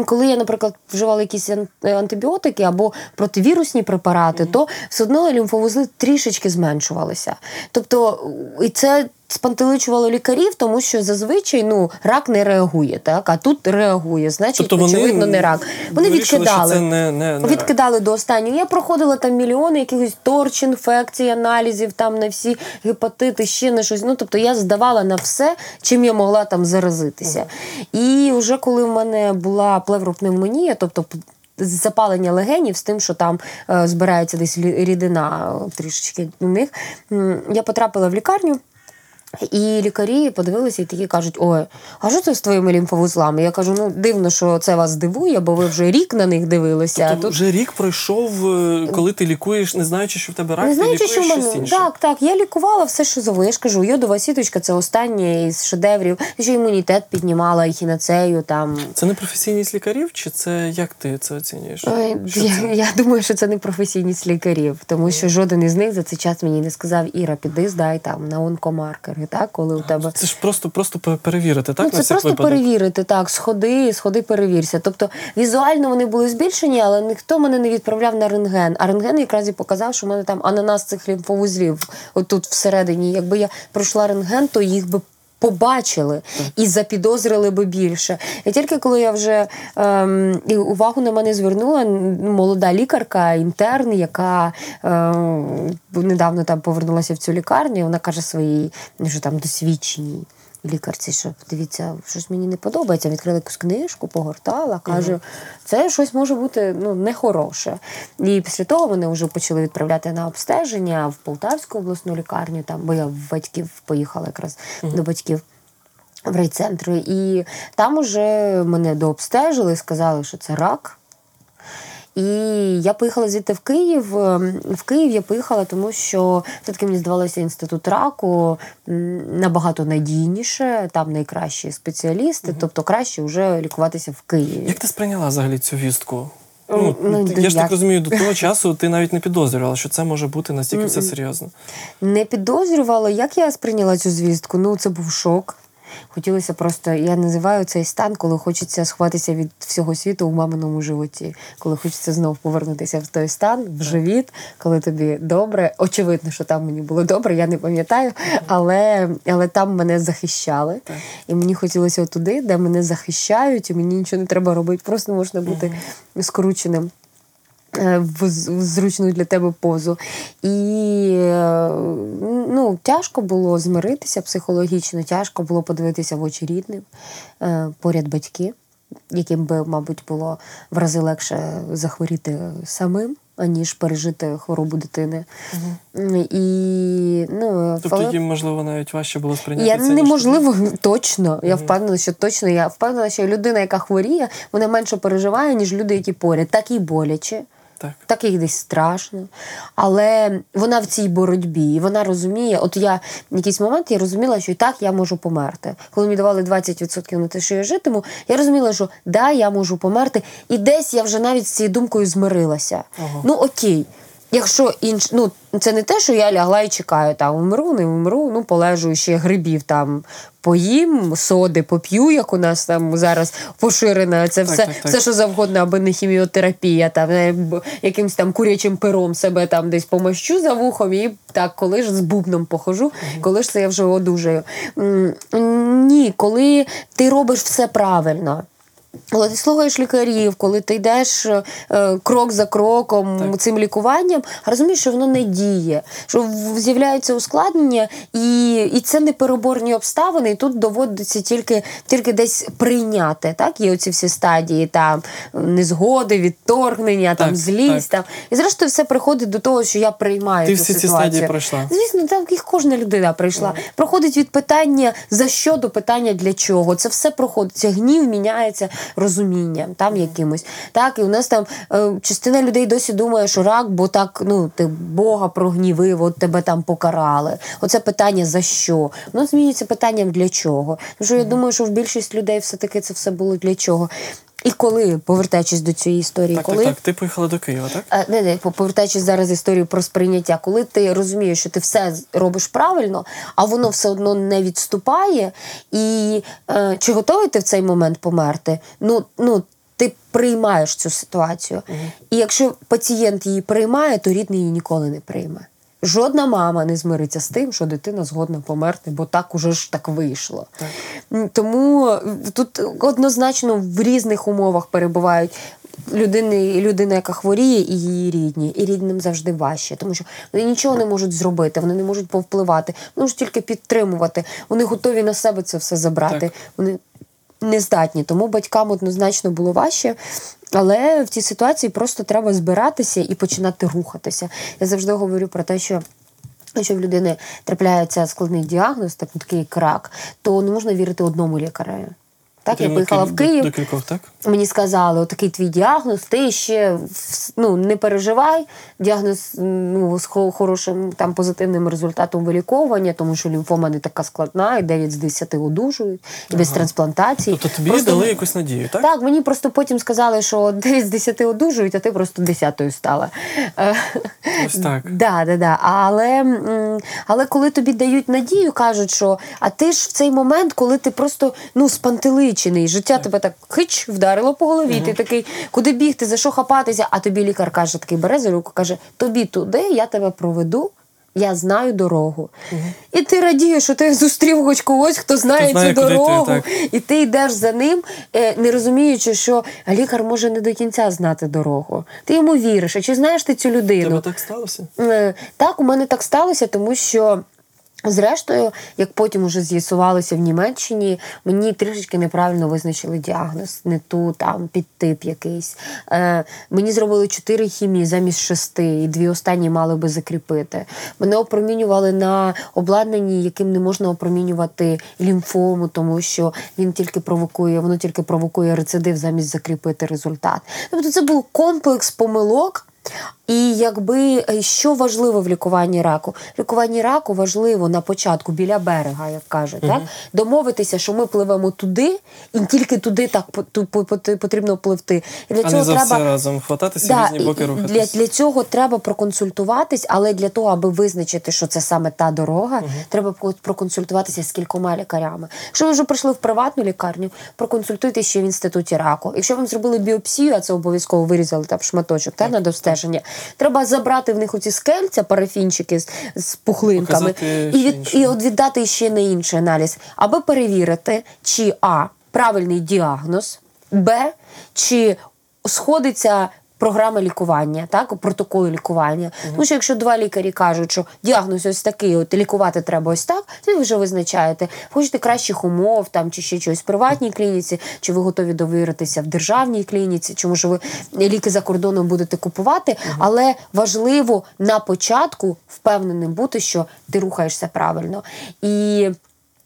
Коли я, наприклад, вживала якісь антибіотики або противірусні препарати, то все одно лімфовузли трішечки зменшувалися. Тобто, і це спантеличувало лікарів, тому що зазвичай ну, рак не реагує, так? а тут реагує, значить, Тобто вони очевидно, не рак. Вони вирішили, відкидали. що це не, не, не Відкидали до останнього. Я проходила там мільйони якихось торч, інфекцій, аналізів, там на всі гепатити, ще на щось. Ну, тобто я здавала на все, чим я могла там заразитися. І вже коли в мене була плевропневмонія, тобто запалення легенів з тим, що там е, збирається десь рідина е, трішечки у них, я потрапила в лікарню. І лікарі подивилися і такі кажуть: ой, а що це з твоїми лімфовузлами? Я кажу, ну дивно, що це вас дивує, бо ви вже рік на них дивилися. Тобто тут вже рік пройшов, е, коли ти лікуєш, не знаючи, що в тебе рак, не ти знаючи, лікуєш що в щось мене інше. так, так. Я лікувала все, що зову. Я ж кажу, йодова сіточка це останнє із шедеврів. Ще імунітет піднімала, і хінацею там. Це не професійність лікарів, чи це як ти це оцінюєш? Ой, Що я, це? я думаю, що це не професійність лікарів, тому що жоден із них за цей час мені не сказав Іра, піди здай там на онкомаркери, так, коли у тебе Це ж просто, просто перевірити, так? Ну, це на просто випадок? перевірити, так, сходи, сходи, перевірся. Тобто візуально вони були збільшені, але ніхто мене не відправляв на рентген. А рентген якраз і показав, що в мене там ананас цих лімфовузлів отут всередині. Якби я пройшла рентген, то їх би. Побачили і запідозрили би більше. І тільки коли я вже ем, увагу на мене звернула молода лікарка, інтерн, яка ем, недавно там повернулася в цю лікарню, вона каже своїй що там досвідченій лікарці, що дивіться, щось мені не подобається. Відкрила якусь книжку, погортала, каже, це щось може бути ну, нехороше. І після того мене вже почали відправляти на обстеження в Полтавську обласну лікарню, там, бо я в батьків поїхала якраз до батьків. В райцентр. І там уже мене дообстежили, сказали, що це рак. І я поїхала звідти в Київ. Ем, В Київ я поїхала, тому що все-таки мені здавалося інститут раку набагато надійніше, там найкращі спеціалісти, тобто краще вже лікуватися в Києві. Як ти сприйняла взагалі цю вістку? Ну, Ну, я ж так розумію, до того (laughs) часу ти навіть не підозрювала, що це може бути настільки все серйозно. Не підозрювала, як я сприйняла цю звістку. Ну, це був шок. Хотілося просто, я називаю цей стан, коли хочеться сховатися від всього світу у маминому животі, коли хочеться знов повернутися в той стан, в живіт, коли тобі добре. Очевидно, що там мені було добре, я не пам'ятаю, але, але там мене захищали. І мені хотілося туди, де мене захищають, і мені нічого не треба робити, просто можна бути скрученим в зручну для тебе позу. І е, ну, тяжко було змиритися психологічно, тяжко було подивитися в очі рідним, е, поряд батьки, яким би, мабуть, було в рази легше захворіти самим. Аніж пережити хворобу дитини. І, ну, Тобто але- їм, можливо, навіть важче було сприйняти я це, ніж неможливо (laughs) точно. Я впевнена, що точно я впевнена, що людина, яка хворіє, вона менше переживає, ніж люди, які поряд. Так і боляче. Так. Так їй десь страшно. Але вона в цій боротьбі, і вона розуміє, от я в якийсь момент я розуміла, що і так я можу померти. Коли мені давали 20% на те, що я житиму, я розуміла, що да, я можу померти. І десь я вже навіть з цією думкою змирилася. Ага. Ну окей. Якщо інш, ну це не те, що я лягла і чекаю, там умру, не умру, ну полежу ще грибів там поїм, соди поп'ю, як у нас там зараз поширена. Це Так, все, так, так. все, що завгодно, аби не хіміотерапія, там якимсь там курячим пером себе там десь помощу за вухом, і так, коли ж з бубном похожу, коли ж це я вже одужаю. Ні, коли ти робиш все правильно. Коли ти слухаєш лікарів, коли ти йдеш е, крок за кроком Так. цим лікуванням, розумієш, що воно не діє, що з'являються ускладнення, і, і це непереборні обставини, і тут доводиться тільки, тільки десь прийняти. Так? Є оці всі стадії там незгоди, відторгнення, там Так, злість. Там. І зрештою все приходить до того, що я приймаю Ти цю всі ці стадії пройшла. Звісно, там їх кожна людина прийшла. Проходить від питання за що до питання для чого. Це все проходиться. Гнів міняється розумінням там якимось. Так, і у нас там е, частина людей досі думає, що рак, бо так ну ти Бога прогнівив, от тебе там покарали. Оце питання за що? Воно змінюється питанням для чого. Тому що я думаю, що в більшість людей все-таки це все було для чого. І коли, повертаючись до цієї історії, Так, коли так, так. Ти поїхала до Києва, так? Е, Не, не, повертаючись зараз історію про сприйняття, коли ти розумієш, що ти все робиш правильно, а воно все одно не відступає, і е, чи готовий ти в цей момент померти? Ну, ну ти приймаєш цю ситуацію. І якщо пацієнт її приймає, то рідний її ніколи не прийме. Жодна мама не змириться з тим, що дитина згодна померти, бо так уже ж так вийшло. М, Тому е, тут однозначно в різних умовах перебувають людини, людина, яка хворіє, і її рідні. І рідним завжди важче, тому що вони нічого не можуть зробити, вони не можуть повпливати, вони можуть тільки підтримувати. Вони готові на себе це все забрати. Так. Вони не здатні. Тому батькам однозначно було важче. Але в цій ситуації просто треба збиратися і починати рухатися. Я завжди говорю про те, що. Якщо в людини трапляється складний діагноз, так такий крак, то не можна вірити одному лікарю. Так, я поїхала в Київ. До, до кількох, так? Мені сказали, отакий твій діагноз, ти ще ну, не переживай. Діагноз ну, з хорошим там позитивним результатом виліковування, тому що лімфома не така складна, і 9 з 10 одужують, і без трансплантації. Тобто тобі Просто- дали якусь надію, так? так, мені просто потім сказали, що 9 з 10 одужують, а ти просто 10 стала. Е, Ось так. Да, да, да. Але, але коли тобі дають надію, кажуть, що а ти ж в цей момент, коли ти просто ну, спантеличений, життя тебе так хич вдарило по голові, ти такий, куди бігти, за що хапатися, а тобі лікар каже, такий бере за руку, каже, тобі туди, я тебе проведу. Я знаю дорогу. І ти радієш, що ти зустрів хоч когось, хто знає, знає, цю дорогу. так. І ти йдеш за ним, е, не розуміючи, що лікар може не до кінця знати дорогу. Ти йому віриш. А чи знаєш ти цю людину? Тебе так сталося? Е, Так, у мене так сталося, тому що. Зрештою, як потім уже з'ясувалося в Німеччині, мені трішечки неправильно визначили діагноз, не ту там підтип якийсь. Е, мені зробили чотири хімії замість шести, і дві останні мали би закріпити. Мене опромінювали на обладнанні, яким не можна опромінювати лімфому, тому що він тільки провокує, воно тільки провокує рецидив замість закріпити результат. Тобто це був комплекс помилок. І якби е, що важливо в лікуванні раку? В лікуванні раку важливо на початку біля берега, як кажуть, так домовитися, що ми пливемо туди, і тільки туди так потрібно пливти. І для А цього не за треба все разом хвататися в різні боки для, рухатись. для цього треба проконсультуватись, але для того, аби визначити, що це саме та дорога, треба по- проконсультуватися з кількома лікарями. Якщо ви вже прийшли в приватну лікарню, проконсультуйтесь ще в інституті раку. Якщо вам зробили біопсію, а це обов'язково вирізали там шматочок та, на достеження, треба забрати в них оці скельця, парафінчики з, з пухлинками і, від, і от віддати ще на інший аналіз, аби перевірити, чи А. Правильний діагноз, Б. Чи сходиться. Програма лікування, так, протоколи лікування. Тому що якщо два лікарі кажуть, що діагноз ось такий, от лікувати треба ось так, то ви вже визначаєте, хочете кращих умов там чи ще щось в приватній клініці, чи ви готові довіритися в державній клініці, чи може ви ліки за кордоном будете купувати. Але важливо на початку впевненим бути, що ти рухаєшся правильно. І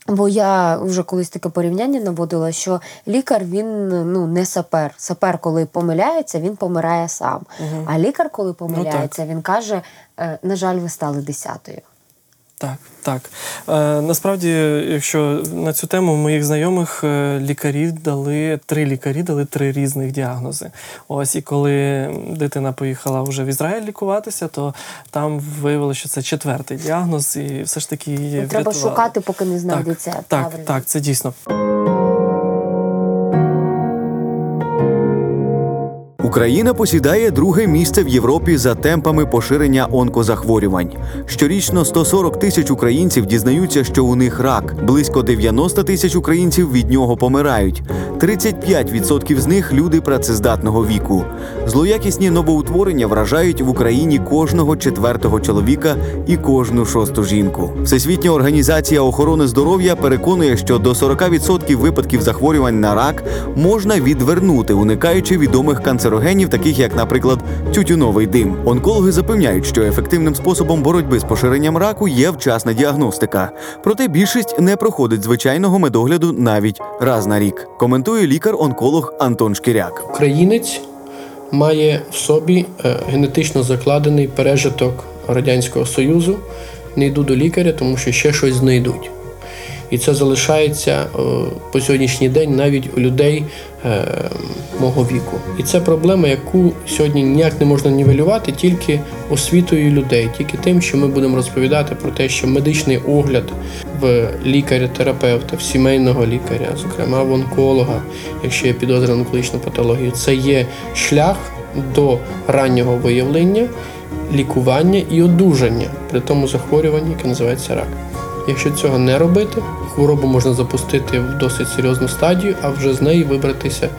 Бо я вже колись таке порівняння наводила, що лікар він ну не сапер. Сапер, коли помиляється, він помирає сам. А лікар, коли помиляється, він каже: «Е, на жаль, ви стали десятою. Так, так. Е, насправді, якщо на цю тему моїх знайомих е, лікарі дали три лікарі дали три різних діагнози. Ось і коли дитина поїхала вже в Ізраїль лікуватися, то там виявилося, що це четвертий діагноз, і все ж таки її Треба врятували. шукати, поки не знайдеться. Так, так, правильно. так, це дійсно. Україна посідає друге місце в Європі за темпами поширення онкозахворювань. Щорічно 140 тисяч українців дізнаються, що у них рак. Близько 90 тисяч українців від нього помирають. 35% з них люди працездатного віку. Злоякісні новоутворення вражають в Україні кожного четвертого чоловіка і кожну шосту жінку. Всесвітня організація охорони здоров'я переконує, що до 40% випадків захворювань на рак можна відвернути, уникаючи відомих канцерогенів, таких як, наприклад, тютюновий дим. Онкологи запевняють, що ефективним способом боротьби з поширенням раку є вчасна діагностика. Проте більшість не проходить звичайного медогляду навіть раз на рік. Коментує лікар-онколог Антон Шкіряк. Українець має в собі е, генетично закладений пережиток Радянського Союзу. Не йду до лікаря, тому що ще щось знайдуть. І це залишається е, по сьогоднішній день навіть у людей е, мого віку. І це проблема, яку сьогодні ніяк не можна нівелювати тільки освітою людей, тільки тим, що ми будемо розповідати про те, що медичний огляд в лікаря-терапевта, в сімейного лікаря, зокрема в онколога, якщо є підозра на онкологічну патологію, це є шлях до раннього виявлення, лікування і одужання при тому захворюванні, яке називається рак. Якщо цього не робити, хворобу можна запустити в досить серйозну стадію, а вже з неї вибратися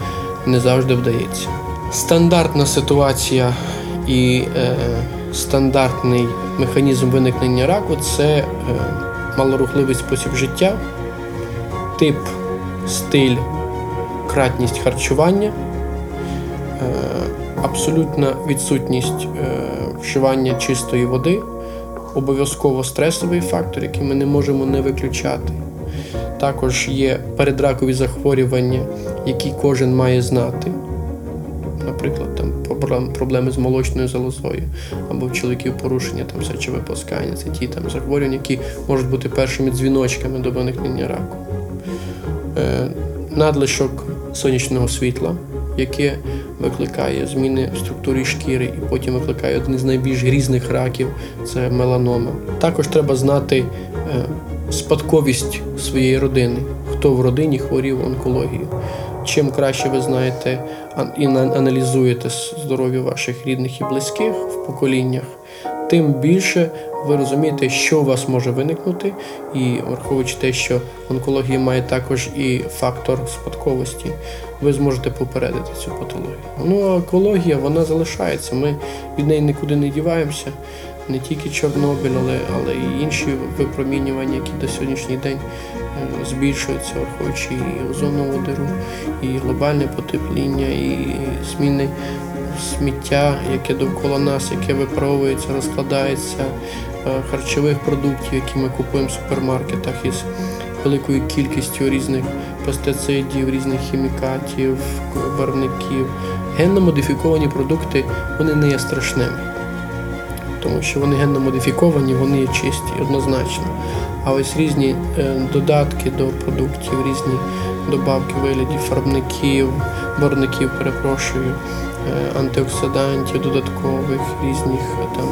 не завжди вдається. Стандартна ситуація і е, стандартний механізм виникнення раку це е, малорухливий спосіб життя, тип, стиль, кратність харчування, е, абсолютна відсутність е, вживання чистої води, обов'язково стресовий фактор, який ми не можемо не виключати. Також є передракові захворювання, які кожен має знати. Наприклад, там проблеми з молочною залозою, або в чоловіків порушення там сечовипускання. Це ті там захворювання, які можуть бути першими дзвіночками до виникнення раку. Е, надлишок сонячного світла, яке викликає зміни в структурі шкіри і потім викликає один з найбільш грізних раків це меланома. Також треба знати е, спадковість своєї родини, хто в родині хворів онкологією. Чим краще ви знаєте і аналізуєте здоров'я ваших рідних і близьких в поколіннях, тим більше ви розумієте, що у вас може виникнути, і враховуючи те, що онкологія має також і фактор спадковості, ви зможете попередити цю патологію. Ну а екологія вона залишається. Ми від неї нікуди не діваємося. Не тільки Чорнобиль, але, але і інші випромінювання, які до сьогоднішній день е, збільшуються, враховуючи і озонову диру, і глобальне потепління, і зміни сміття, яке довкола нас, яке випаровується, розкладається, е, харчових продуктів, які ми купуємо в супермаркетах із великою кількістю різних пестицидів, різних хімікатів, барвників. Генно модифіковані продукти вони не є страшними тому що вони генно модифіковані, вони є чисті, однозначно. А ось різні е, додатки до продуктів, різні добавки в вигляді фарбників, барвників, перепрошую, е, антиоксидантів додаткових, різних е, там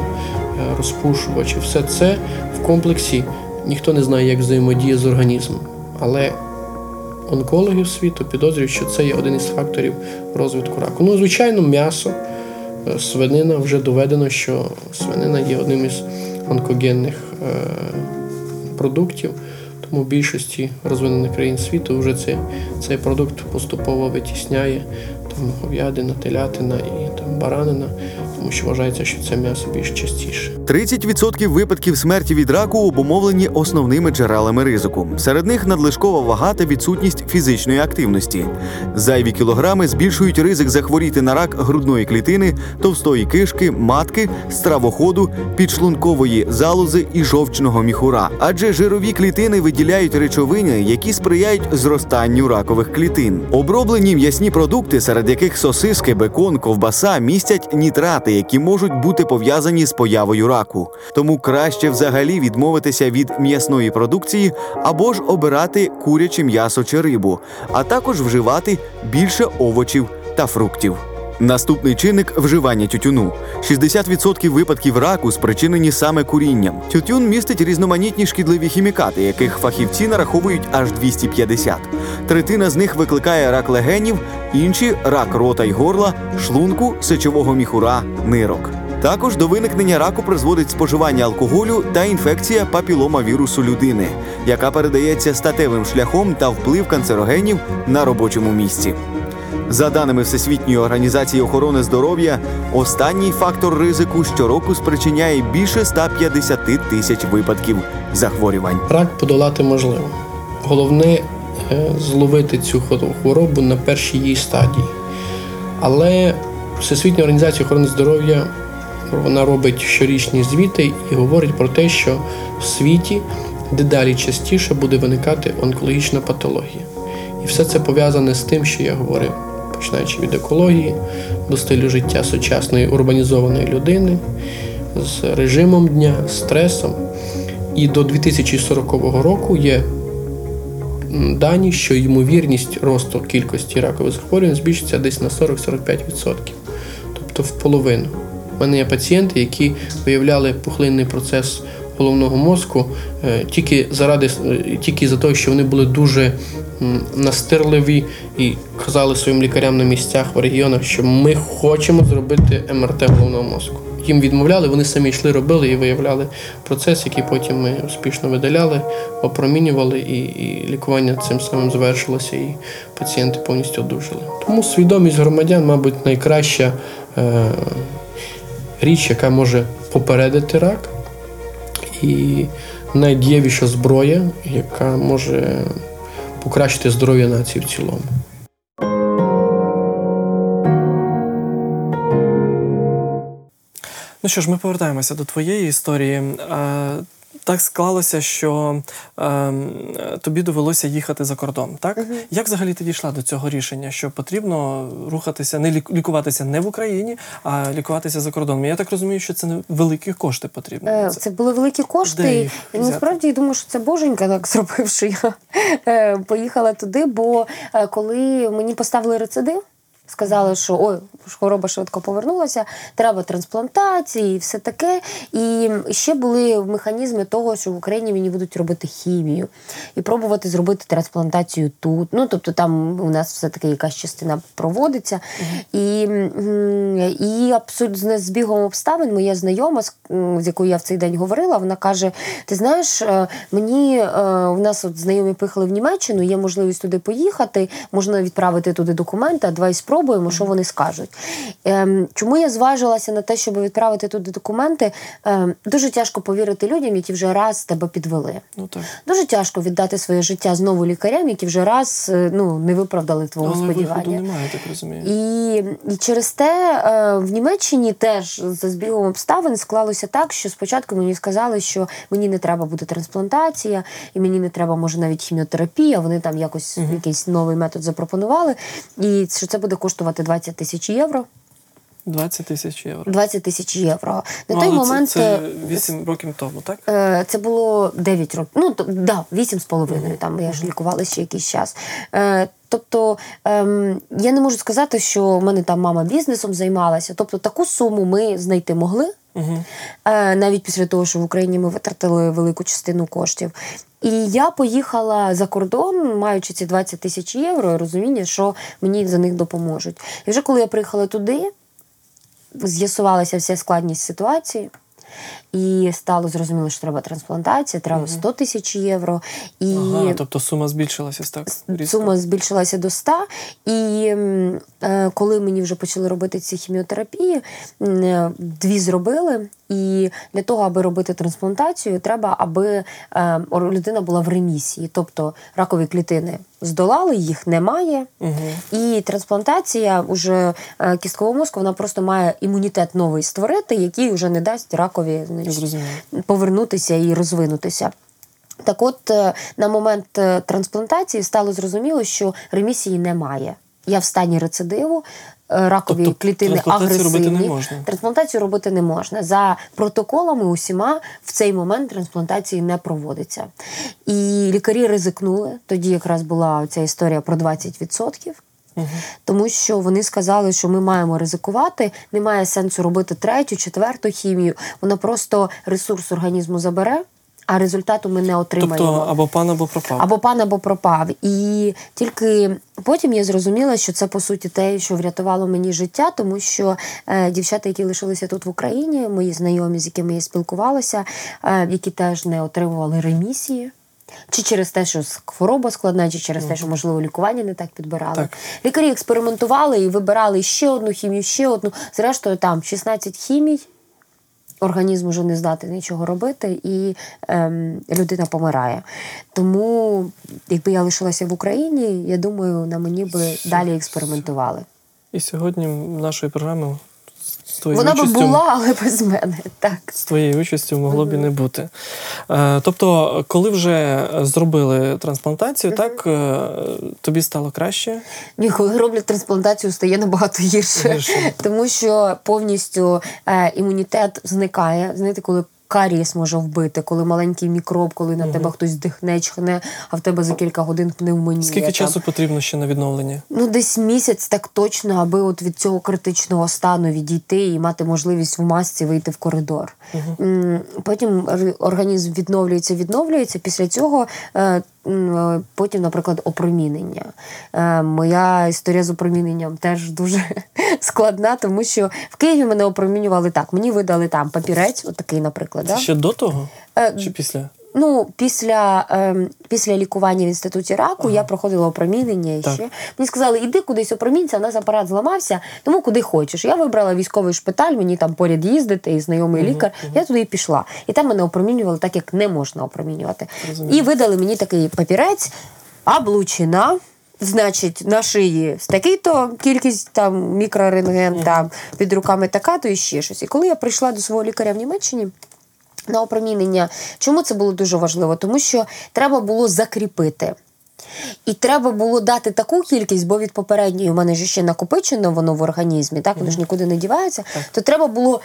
розпушувачів, все це в комплексі ніхто не знає, як взаємодіє з організмом. Але онкологів світу підозрюють, що це є один із факторів розвитку раку. Ну, звичайно, м'ясо. Свинина вже доведено, що свинина є одним із онкогенних продуктів, тому в більшості розвинених країн світу вже цей, цей продукт поступово витісняє там говядина, телятина і там баранина, тому що вважається, що це м'ясо більш частіше. 30% випадків смерті від раку обумовлені основними джерелами ризику. Серед них надлишкова вага та відсутність фізичної активності. Зайві кілограми збільшують ризик захворіти на рак грудної клітини, товстої кишки, матки, стравоходу, підшлункової залози і жовчного міхура. Адже жирові клітини виділяють речовини, які сприяють зростанню ракових клітин. Оброблені м'ясні продукти, серед яких сосиски, бекон, ковбаса, містять нітрати, хімікати, які можуть бути пов'язані з появою раку. Тому краще взагалі відмовитися від м'ясної продукції або ж обирати куряче м'ясо чи рибу, а також вживати більше овочів та фруктів. Наступний чинник вживання тютюну. 60% випадків раку спричинені саме курінням. Тютюн містить різноманітні шкідливі хімікати, яких фахівці нараховують аж 250. Третина з них викликає рак легенів, інші рак рота й горла, шлунку, сечового міхура, нирок. Також до виникнення раку призводить споживання алкоголю та інфекція папіломавірусу людини, яка передається статевим шляхом та вплив канцерогенів на робочому місці. За даними Всесвітньої організації охорони здоров'я, останній фактор ризику щороку спричиняє більше 150 тисяч випадків захворювань. Рак подолати можливо. Головне е, зловити цю хворобу на першій її стадії. Але Всесвітня організація охорони здоров'я вона робить щорічні звіти і говорить про те, що в світі дедалі частіше буде виникати онкологічна патологія. І все це пов'язане з тим, що я говорив, починаючи від екології до стилю життя сучасної урбанізованої людини, з режимом дня, стресом. І до 2040 року є дані, що ймовірність росту кількості ракових захворювань збільшиться десь на 40-45%, тобто в половину. У мене є пацієнти, які виявляли пухлинний процес головного мозку е, тільки заради е, тільки за того, що вони були дуже настирливі і казали своїм лікарям на місцях в регіонах, що ми хочемо зробити МРТ головного мозку. Їм відмовляли, вони самі йшли, робили і виявляли процес, який потім ми успішно видаляли, опромінювали, і, і лікування цим самим завершилося, і пацієнти повністю одужали. Тому свідомість громадян, мабуть, найкраща е, річ, яка може попередити рак, і найдієвіша зброя, яка може покращити здоров'я нації в цілому. Ну що ж, ми повертаємося до твоєї історії. Так склалося, що е, тобі довелося їхати за кордон, так? Як взагалі ти дійшла до цього рішення, що потрібно рухатися, не лік- лікуватися не в Україні, а лікуватися за кордоном? Я так розумію, що це не великі кошти потрібні. Е, це. Були великі кошти. І насправді я думаю, що це боженька так (laughs) зробив, що я е, поїхала туди. Бо е, коли мені поставили рецидив, сказали, що ой, хвороба швидко повернулася, треба трансплантації і все таке. І ще були механізми того, що в Україні мені будуть робити хімію і пробувати зробити трансплантацію тут. Ну тобто там у нас все таки якась частина проводиться. І, і абсолютно з бігом обставин моя знайома, з якою я в цей день говорила, вона каже: Ти знаєш, е, мені е, в нас от знайомі поїхали в Німеччину, є можливість туди поїхати, можна відправити туди документи, а давай спробуємо, що вони скажуть. Ем, Чому я зважилася на те, щоб відправити туди документи? Ем, Дуже тяжко повірити людям, які вже раз тебе підвели. Ну так. Дуже тяжко віддати своє життя знову лікарям, які вже раз е, ну, не виправдали твого Але сподівання. немає, так розумію. І, і через те е, в Німеччині теж за збігом обставин склалося так, що спочатку мені сказали, що мені не треба буде трансплантація, і мені не треба, може, навіть хіміотерапія. Вони там якось якийсь новий метод запропонували. І що це буде коштувати 20 тисяч євро. 20 тисяч євро. 20 тисяч євро. На Ну, той але момент це, це е, 8 років тому, так? Е, Це було 9 років. Ну, то, да, 8 з половиною. Там я ж лікувалася ще якийсь час. Е, Тобто ем, я не можу сказати, що в мене там мама бізнесом займалася. Тобто таку суму ми знайти могли, Угу. навіть після того, що в Україні ми витратили велику частину коштів. І я поїхала за кордон, маючи ці 20 тисяч євро, розуміння, що мені за них допоможуть. І вже коли я приїхала туди, з'ясувалася вся складність ситуації. І стало зрозуміло, що треба трансплантація, треба 100 тисяч євро. І Ага, тобто сума збільшилася так різко? сума збільшилася до 100. І е, коли мені вже почали робити ці хіміотерапії, е, дві зробили. І для того, аби робити трансплантацію, треба, аби е, людина була в ремісії. Тобто ракові клітини здолали, їх немає. Угу. І трансплантація уже е, кісткового мозку вона просто має імунітет новий створити, який вже не дасть ракові значить, повернутися і розвинутися. Так от, е, на момент е, трансплантації стало зрозуміло, що ремісії немає. я в стані рецидиву, ракові Тобто клітини трансплантацію робити агресивні. не можна? Трансплантацію робити не можна. За протоколами усіма в цей момент трансплантації не проводиться. І лікарі ризикнули. Тоді якраз була ця історія про 20%. Тому що вони сказали, що ми маємо ризикувати, немає сенсу робити третю, четверту хімію. Вона просто ресурс організму забере, а результату ми не отримаємо. Тобто або пан, або пропав. Або пан, або пропав. І тільки потім я зрозуміла, що це по суті те, що врятувало мені життя, тому що е, дівчата, які лишилися тут в Україні, мої знайомі, з якими я спілкувалася, е, які теж не отримували ремісії. Чи через те, що хвороба складна, чи через те, що можливо лікування не так підбирали. Так. Lікарі експериментували і вибирали ще одну хімію, ще одну. Зрештою, там 16 хімій. Організм вже не здатний нічого робити, і ем, людина помирає. Тому, якби я лишилася в Україні, я думаю, на мені би далі експериментували. І сьогодні нашої програми твоєю Вона участю, була, але без мене. Так. з твоєю участю могло б і не бути. Е, тобто, коли вже зробили трансплантацію, так е, тобі стало краще? Ні, коли роблять трансплантацію, стає набагато гірше, Гірше. тому що повністю е, імунітет зникає. Знаєте, коли карієс може вбити, коли маленький мікроб, коли на тебе хтось дихне, чхне, а в тебе за кілька годин пневмонія. Скільки там. часу потрібно ще на відновлення? Ну, десь місяць так точно, аби от від цього критичного стану відійти і мати можливість в масці вийти в коридор. Угу. Потім організм відновлюється, відновлюється. Після цього е, потім, наприклад, опромінення. Е, Моя історія з опроміненням теж дуже (laughs) складна, тому що в Києві мене опромінювали так. Мені видали там папірець, отакий, наприклад. Це Да? ще до того? Е, Чи після? Ну, після, ем, після лікування в інституті раку я проходила опромінення і Так. ще. Мені сказали, іди кудись опромінься, у нас апарат зламався, тому куди хочеш. Я вибрала військовий шпиталь, мені там поряд їздити, і знайомий лікар. Я туди і пішла. І там мене опромінювали так, як не можна опромінювати. І видали мені такий папірець, облучена. Значить, на шиї з такий-то кількість там мікрорентген, там під руками така-то і ще щось. І коли я прийшла до свого лікаря в Німеччині, на опромінення. Чому це було дуже важливо? Тому що треба було закріпити. І треба було дати таку кількість, бо від попередньої у мене ж ще накопичено воно в організмі, так воно ж нікуди не дівається. То треба було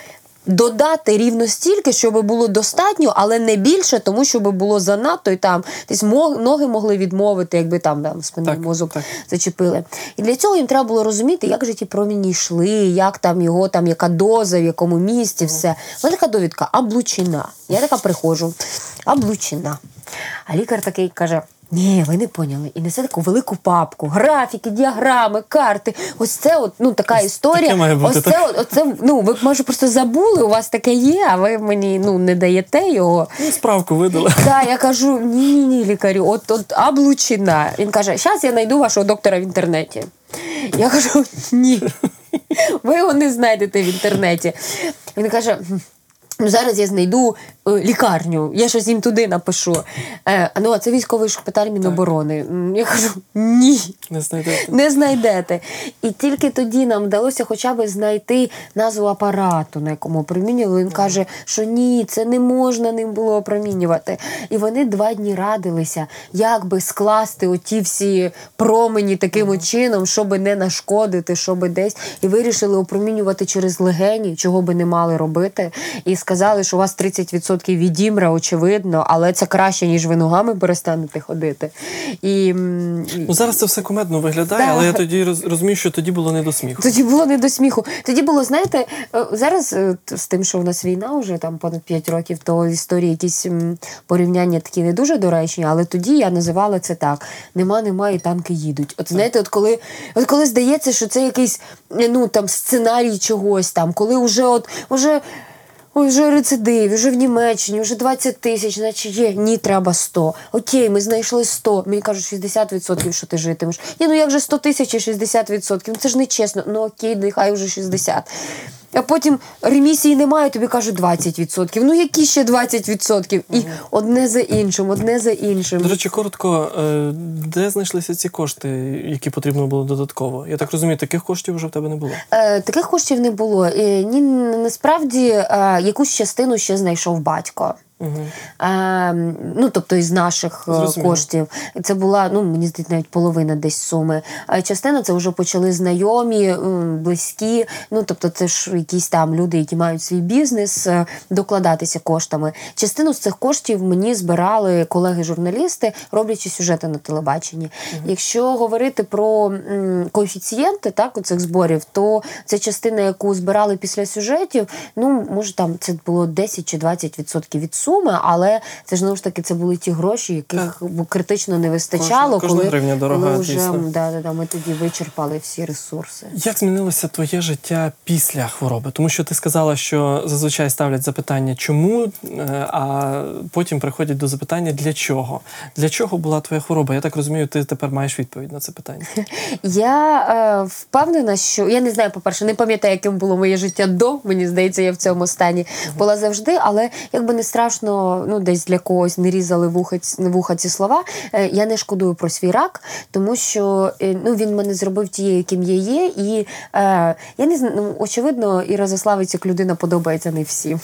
додати рівно стільки, щоб було достатньо, але не більше, тому щоб було занадто і там десь ноги могли відмовити, якби там, там спинний мозок так. зачепили. І для цього їм треба було розуміти, як же ті проміні йшли, як там його, там яка доза, в якому місці, все. Ось така довідка, облучина. Я така приходжу, облучина. А лікар такий каже. Ні, ви не поняли. І несе таку велику папку, графіки, діаграми, карти. Ось це от, ну, така історія. таке має бути, Ось так? це, от, оце, ну, ви може просто забули, у вас таке є, а ви мені ну, не даєте його. Ну, справку видали. (laughs) Так, я кажу: ні, ні, ні, лікарю, от, от облучина. Він каже, зараз я знайду вашого доктора в інтернеті. Я кажу, ні. (laughs) Ви його не знайдете в інтернеті. Він каже. «Хм, Ну, зараз я знайду е, лікарню, я щось їм туди напишу. Е, ну, а це військовий шпиталь Міноборони. М, Я кажу, ні. Не знайдете. Не знайдете. І тільки тоді нам вдалося хоча б знайти назву апарату, на якому опромінювали. Він каже, що ні, це не можна ним було опромінювати. І вони два дні радилися, як би скласти оті всі промені таким от чином, щоб не нашкодити, щоб десь. І вирішили опромінювати через легені, чого би не мали робити. І сказали, що у вас 30% відімра, очевидно, але це краще, ніж ви ногами перестанете ходити. І, Ну зараз це все кумедно виглядає, Так. але я тоді розумію, що тоді було не до сміху. тоді було не до сміху. Тоді було, знаєте, е, зараз е, з тим, що в нас війна вже там понад 5 років, то історії якісь порівняння такі не дуже доречні, але тоді я називала це так: нема, нема, і танки їдуть. От знаєте, от коли, от коли здається, що це якийсь е, ну там сценарій чогось там, коли вже от вже. Ой, вже рецидив, вже в Німеччині, вже 20 тисяч, наче є. Ні, треба 100. Окей, ми знайшли 100. Мені кажуть, 60%, що ти житимеш. Ні, ну як же 100 тисяч і 60%? Ну це ж не чесно. Ну окей, нехай вже 60. А потім ремісії немає, тобі кажуть 20%. Ну які ще 20%? І одне за іншим, одне за іншим. До речі, коротко, е, де знайшлися ці кошти, які потрібно було додатково? Я так розумію, таких коштів вже в тебе не було. Е, таких коштів не було. Е, ні, насправді якусь частину ще знайшов батько. Е, ну, тобто із наших е, Зрозуміло. коштів. Це була, ну, мені здається, навіть половина десь суми. А частина це вже почали знайомі, близькі. Ну, тобто, це ж якісь там люди, які мають свій бізнес, е, докладатися коштами. Частину з цих коштів мені збирали колеги-журналісти, роблячи сюжети на телебаченні. Якщо говорити про коефіцієнти так, у цих зборів, то це частина, яку збирали після сюжетів, ну, може, там це було 10 чи 20% від суми, але це ж знову ж таки це були ті гроші, яких критично не вистачало, Кожна- коли, дорога, коли вже да, да, да, ми тоді вичерпали всі ресурси. Як змінилося твоє життя після хвороби? Тому що ти сказала, що зазвичай ставлять запитання, чому, е, а потім приходять до запитання для чого? Для чого була твоя хвороба? Я так розумію, ти тепер маєш відповідь на це питання. (laughs) Я е, впевнена, що я не знаю, по-перше, не пам'ятаю, яким було моє життя до. Мені здається, я в цьому стані була завжди. Але якби не страшно, ну десь для когось не різали вуха, вуха ці слова. е, я не шкодую про свій рак, тому що е, ну він мене зробив тією, яким я є. І е, я не знаю, ну, очевидно, Іра Заславець як людина подобається не всім.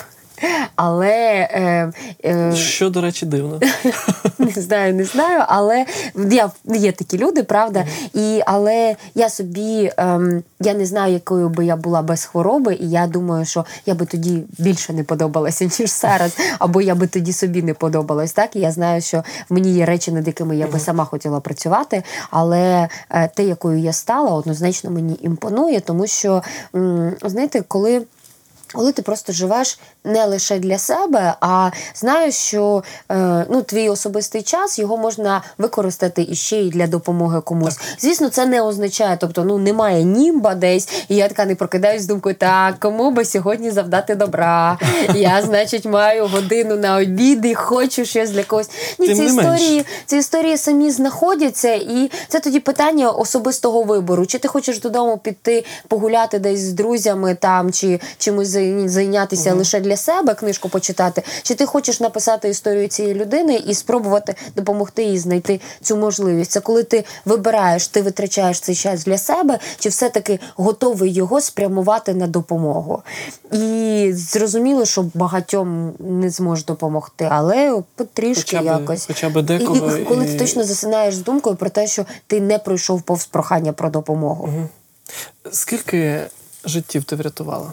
Але е, е, Що, до речі, дивно. (laughs) не знаю, не знаю, але я, є такі люди, правда. І, але я собі ем, я не знаю, якою би я була без хвороби, і я думаю, що я би тоді більше не подобалася, (laughs) ніж зараз, або я би тоді собі не подобалась. Так, і я знаю, що в мені є речі, над якими я би сама хотіла працювати, але е, те, якою я стала, однозначно мені імпонує, тому що м, знаєте, коли. Коли ти просто живеш не лише для себе, а знаєш, що е, ну, твій особистий час його можна використати і для допомоги комусь. Звісно, це не означає, тобто ну немає німба десь, і я така не прокидаюсь з думкою, так, кому би сьогодні завдати добра. Я, значить, маю годину на обід і хочу щось для когось. Ні, Тим ці не менш. історії, ці історії самі знаходяться, і це тоді питання особистого вибору. Чи ти хочеш додому піти погуляти десь з друзями там, чи чимось зай- зайнятися лише для себе, книжку почитати, чи ти хочеш написати історію цієї людини і спробувати допомогти їй знайти цю можливість? Це коли ти вибираєш, ти витрачаєш цей час для себе, чи все-таки готовий його спрямувати на допомогу? І зрозуміло, що багатьом не зможеш допомогти, але потрішки Хоча якось. хоча б декого І, і коли і- ти точно засинаєш з думкою про те, що ти не пройшов повз прохання про допомогу. Скільки життів ти врятувала?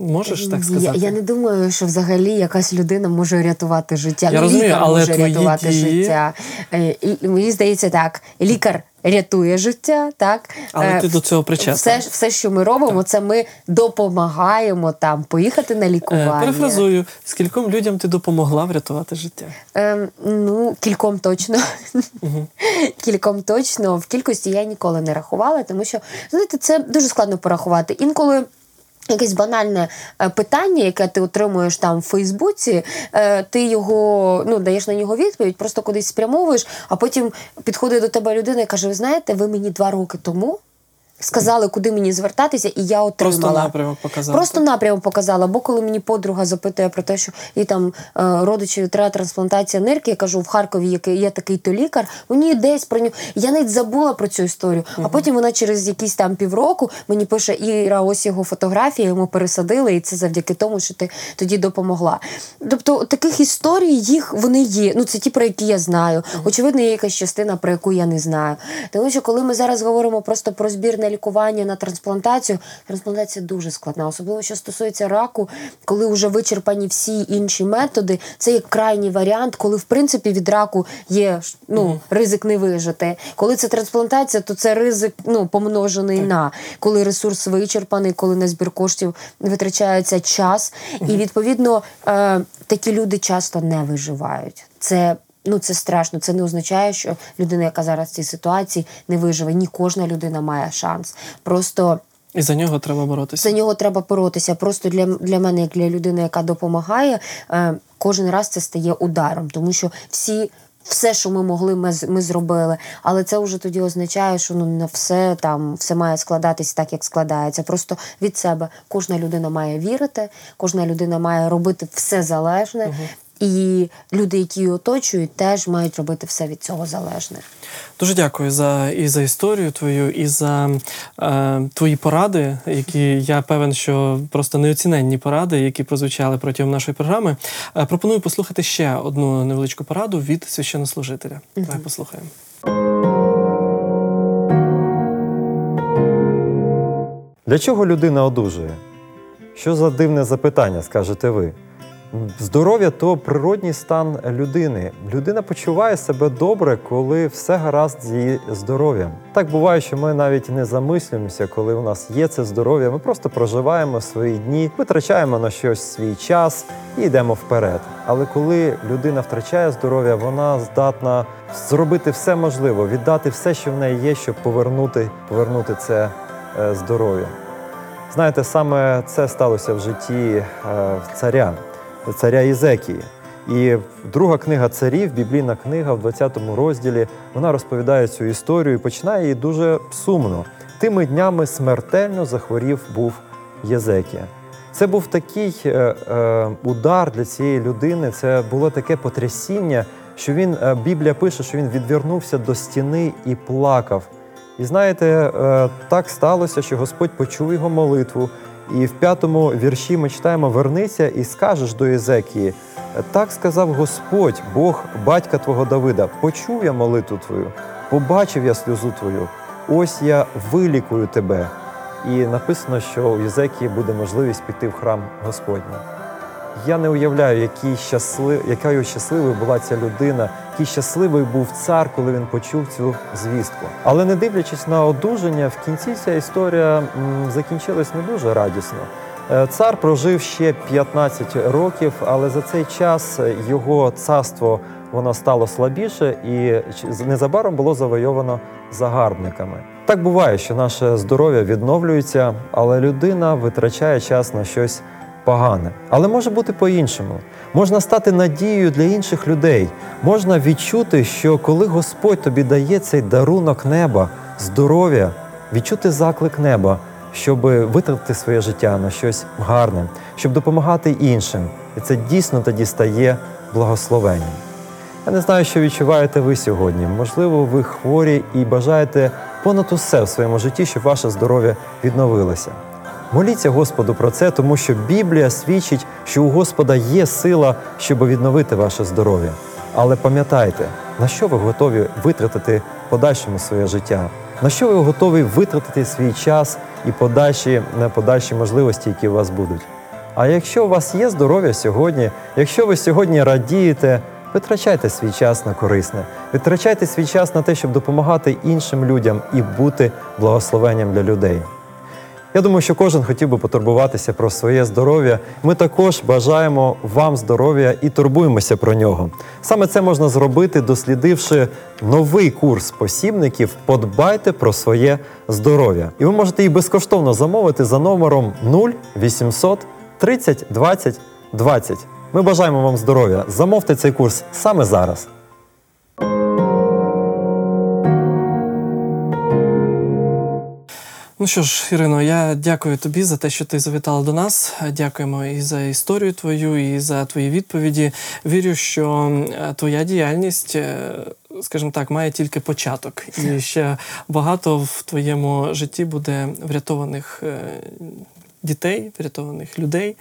Можеш так сказати? я не думаю, що взагалі якась людина може рятувати життя. Я Ну, розумію, лікар але може твої рятувати дії- життя. Е, І мені здається, так, лікар рятує життя, так Але Е, ти до цього причетна. Все, все, що ми робимо, це ми допомагаємо там поїхати на Е, лікування. Перефразую, скільком людям ти допомогла врятувати життя? Ем, ну, кільком точно. (laughs) Кільком точно. В кількості я ніколи не рахувала, тому що, знаєте, це дуже складно порахувати. Інколи. Якесь банальне е, питання, яке ти отримуєш там в Фейсбуці, е, ти його ну даєш на нього відповідь, просто кудись спрямовуєш, а потім підходить до тебе людина і каже: Ви знаєте, ви мені два роки тому сказали, куди мені звертатися, і я отримала. Просто напрямок показати. Просто напрямок показала. Бо коли мені подруга запитує про те, що їй там е, родичеві треба трансплантація нирки, я кажу, в Харкові який є такий то лікар, мені десь про нього. Я навіть забула про цю історію. А потім вона через якісь там півроку мені пише: Іра, ось його фотографія, йому пересадили, і це завдяки тому, що ти тоді допомогла. Тобто таких історій їх вони є. Ну це ті, про які я знаю. Очевидно, є якась частина, про яку я не знаю. Тому що коли ми зараз говоримо просто про збір на лікування, на трансплантацію, трансплантація дуже складна, особливо що стосується раку, коли вже вичерпані всі інші методи. Це як крайній варіант, коли в принципі від раку є ну, ризик не вижити. Коли це трансплантація, то це ризик ну, помножений на коли ресурс вичерпаний, коли на збір коштів витрачається час. І відповідно е, такі люди часто не виживають. Це Ну, це страшно. Це не означає, що людина, яка зараз в цій ситуації, не виживе. Ні, кожна людина має шанс. Просто І за нього треба боротися. за нього треба боротися. Просто для, для мене, як для людини, яка допомагає, е, кожен раз це стає ударом, тому що всі. Все, що ми могли, ми, ми зробили. Але це вже тоді означає, що ну не все там все має складатись так, як складається. Просто від себе кожна людина має вірити, кожна людина має робити все залежне. І люди, які її оточують, теж мають робити все від цього залежне. Дуже дякую за і за історію твою, і за е, твої поради, які я певен, що просто неоціненні поради, які прозвучали протягом нашої програми. Е, пропоную послухати ще одну невеличку пораду від священнослужителя. Давай послухаємо. Для чого людина одужує? Що за дивне запитання, скажете ви? Здоров'я то природній стан людини. Людина почуває себе добре, коли все гаразд з її здоров'ям. Так буває, що ми навіть не замислюємося, коли у нас є це здоров'я. Ми просто проживаємо свої дні, витрачаємо на щось свій час і йдемо вперед. Але коли людина втрачає здоров'я, вона здатна зробити все можливе, віддати все, що в неї є, щоб повернути, повернути це е, здоров'я. Знаєте, саме це сталося в житті е, царя, царя Ізекії. І друга книга царів, біблійна книга в 20 розділі, вона розповідає цю історію і починає її дуже сумно. Тими днями смертельно захворів був Єзекія. Це був такий е, е, удар для цієї людини, це було таке потрясіння, що він, е, Біблія пише, що він відвернувся до стіни і плакав. І знаєте, е, так сталося, що Господь почув його молитву. І в п'ятому вірші ми читаємо: Вернися і скажеш до Єзекії. Так сказав Господь, Бог батька твого Давида, почув я молитву твою, побачив я сльозу твою. Ось я вилікую тебе. І написано, що у Єзекії буде можливість піти в храм Господній. Я не уявляю, який щаслив, якою щасливою була ця людина, який щасливий був цар, коли він почув цю звістку. Але не дивлячись на одужання, в кінці ця історія закінчилась не дуже радісно. Е, Цар прожив ще 15 років, але за цей час його царство воно стало слабіше і незабаром було завойовано загарбниками. Так буває, що наше здоров'я відновлюється, але людина витрачає час на щось погане. Але може бути по-іншому. Можна стати надією для інших людей. Можна відчути, що коли Господь тобі дає цей дарунок неба, здоров'я, відчути заклик неба, щоб витратити своє життя на щось гарне, щоб допомагати іншим. І це дійсно тоді стає благословенням. Я не знаю, що відчуваєте ви сьогодні. Можливо, ви хворі і бажаєте понад усе в своєму житті, щоб ваше здоров'я відновилося. Моліться Господу про це, тому що Біблія свідчить, що у Господа є сила, щоб відновити ваше здоров'я. Але пам'ятайте, на що ви готові витратити подальшому своє життя, на що ви готові витратити свій час і подальші, подальші можливості, які у вас будуть. А якщо у вас є здоров'я сьогодні, якщо ви сьогодні радієте, витрачайте свій час на корисне, витрачайте свій час на те, щоб допомагати іншим людям і бути благословенням для людей. Я думаю, що кожен хотів би потурбуватися про своє здоров'я. Ми також бажаємо вам здоров'я і турбуємося про нього. Саме це можна зробити, дослідивши новий курс посібників Подбайте про своє здоров'я. І ви можете їх безкоштовно замовити за номером 0800 30 20 20. Ми бажаємо вам здоров'я. Замовте цей курс саме зараз. Ну що ж, Ірино, я дякую тобі за те, що ти завітала до нас. Дякуємо і за історію твою, і за твої відповіді. Вірю, що е, твоя діяльність, е, скажімо так, має тільки початок, і ще багато в твоєму житті буде врятованих. Дітей, врятованих людей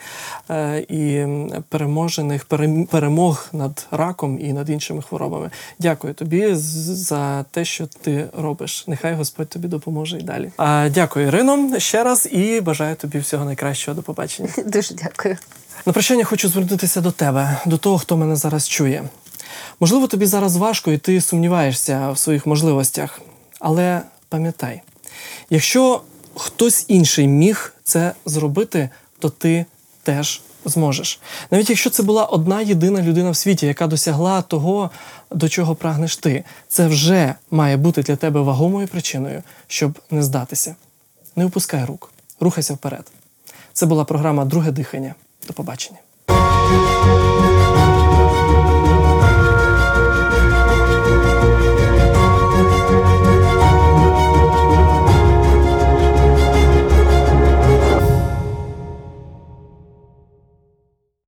е, і переможених перемог над раком і над іншими хворобами. Дякую тобі за те, що ти робиш. Нехай Господь тобі допоможе і далі. А, дякую, Ірино, ще раз і бажаю тобі всього найкращого. До побачення. (laughs) Дуже дякую. На прощання хочу звернутися до тебе, до того, хто мене зараз чує. Можливо, тобі зараз важко і ти сумніваєшся в своїх можливостях, але пам'ятай, якщо хтось інший міг це зробити, то ти теж зможеш. Навіть якщо це була одна єдина людина в світі, яка досягла того, до чого прагнеш ти, це вже має бути для тебе вагомою причиною, щоб не здатися. Не опускай рук, рухайся вперед. Це була програма Друге дихання. До побачення.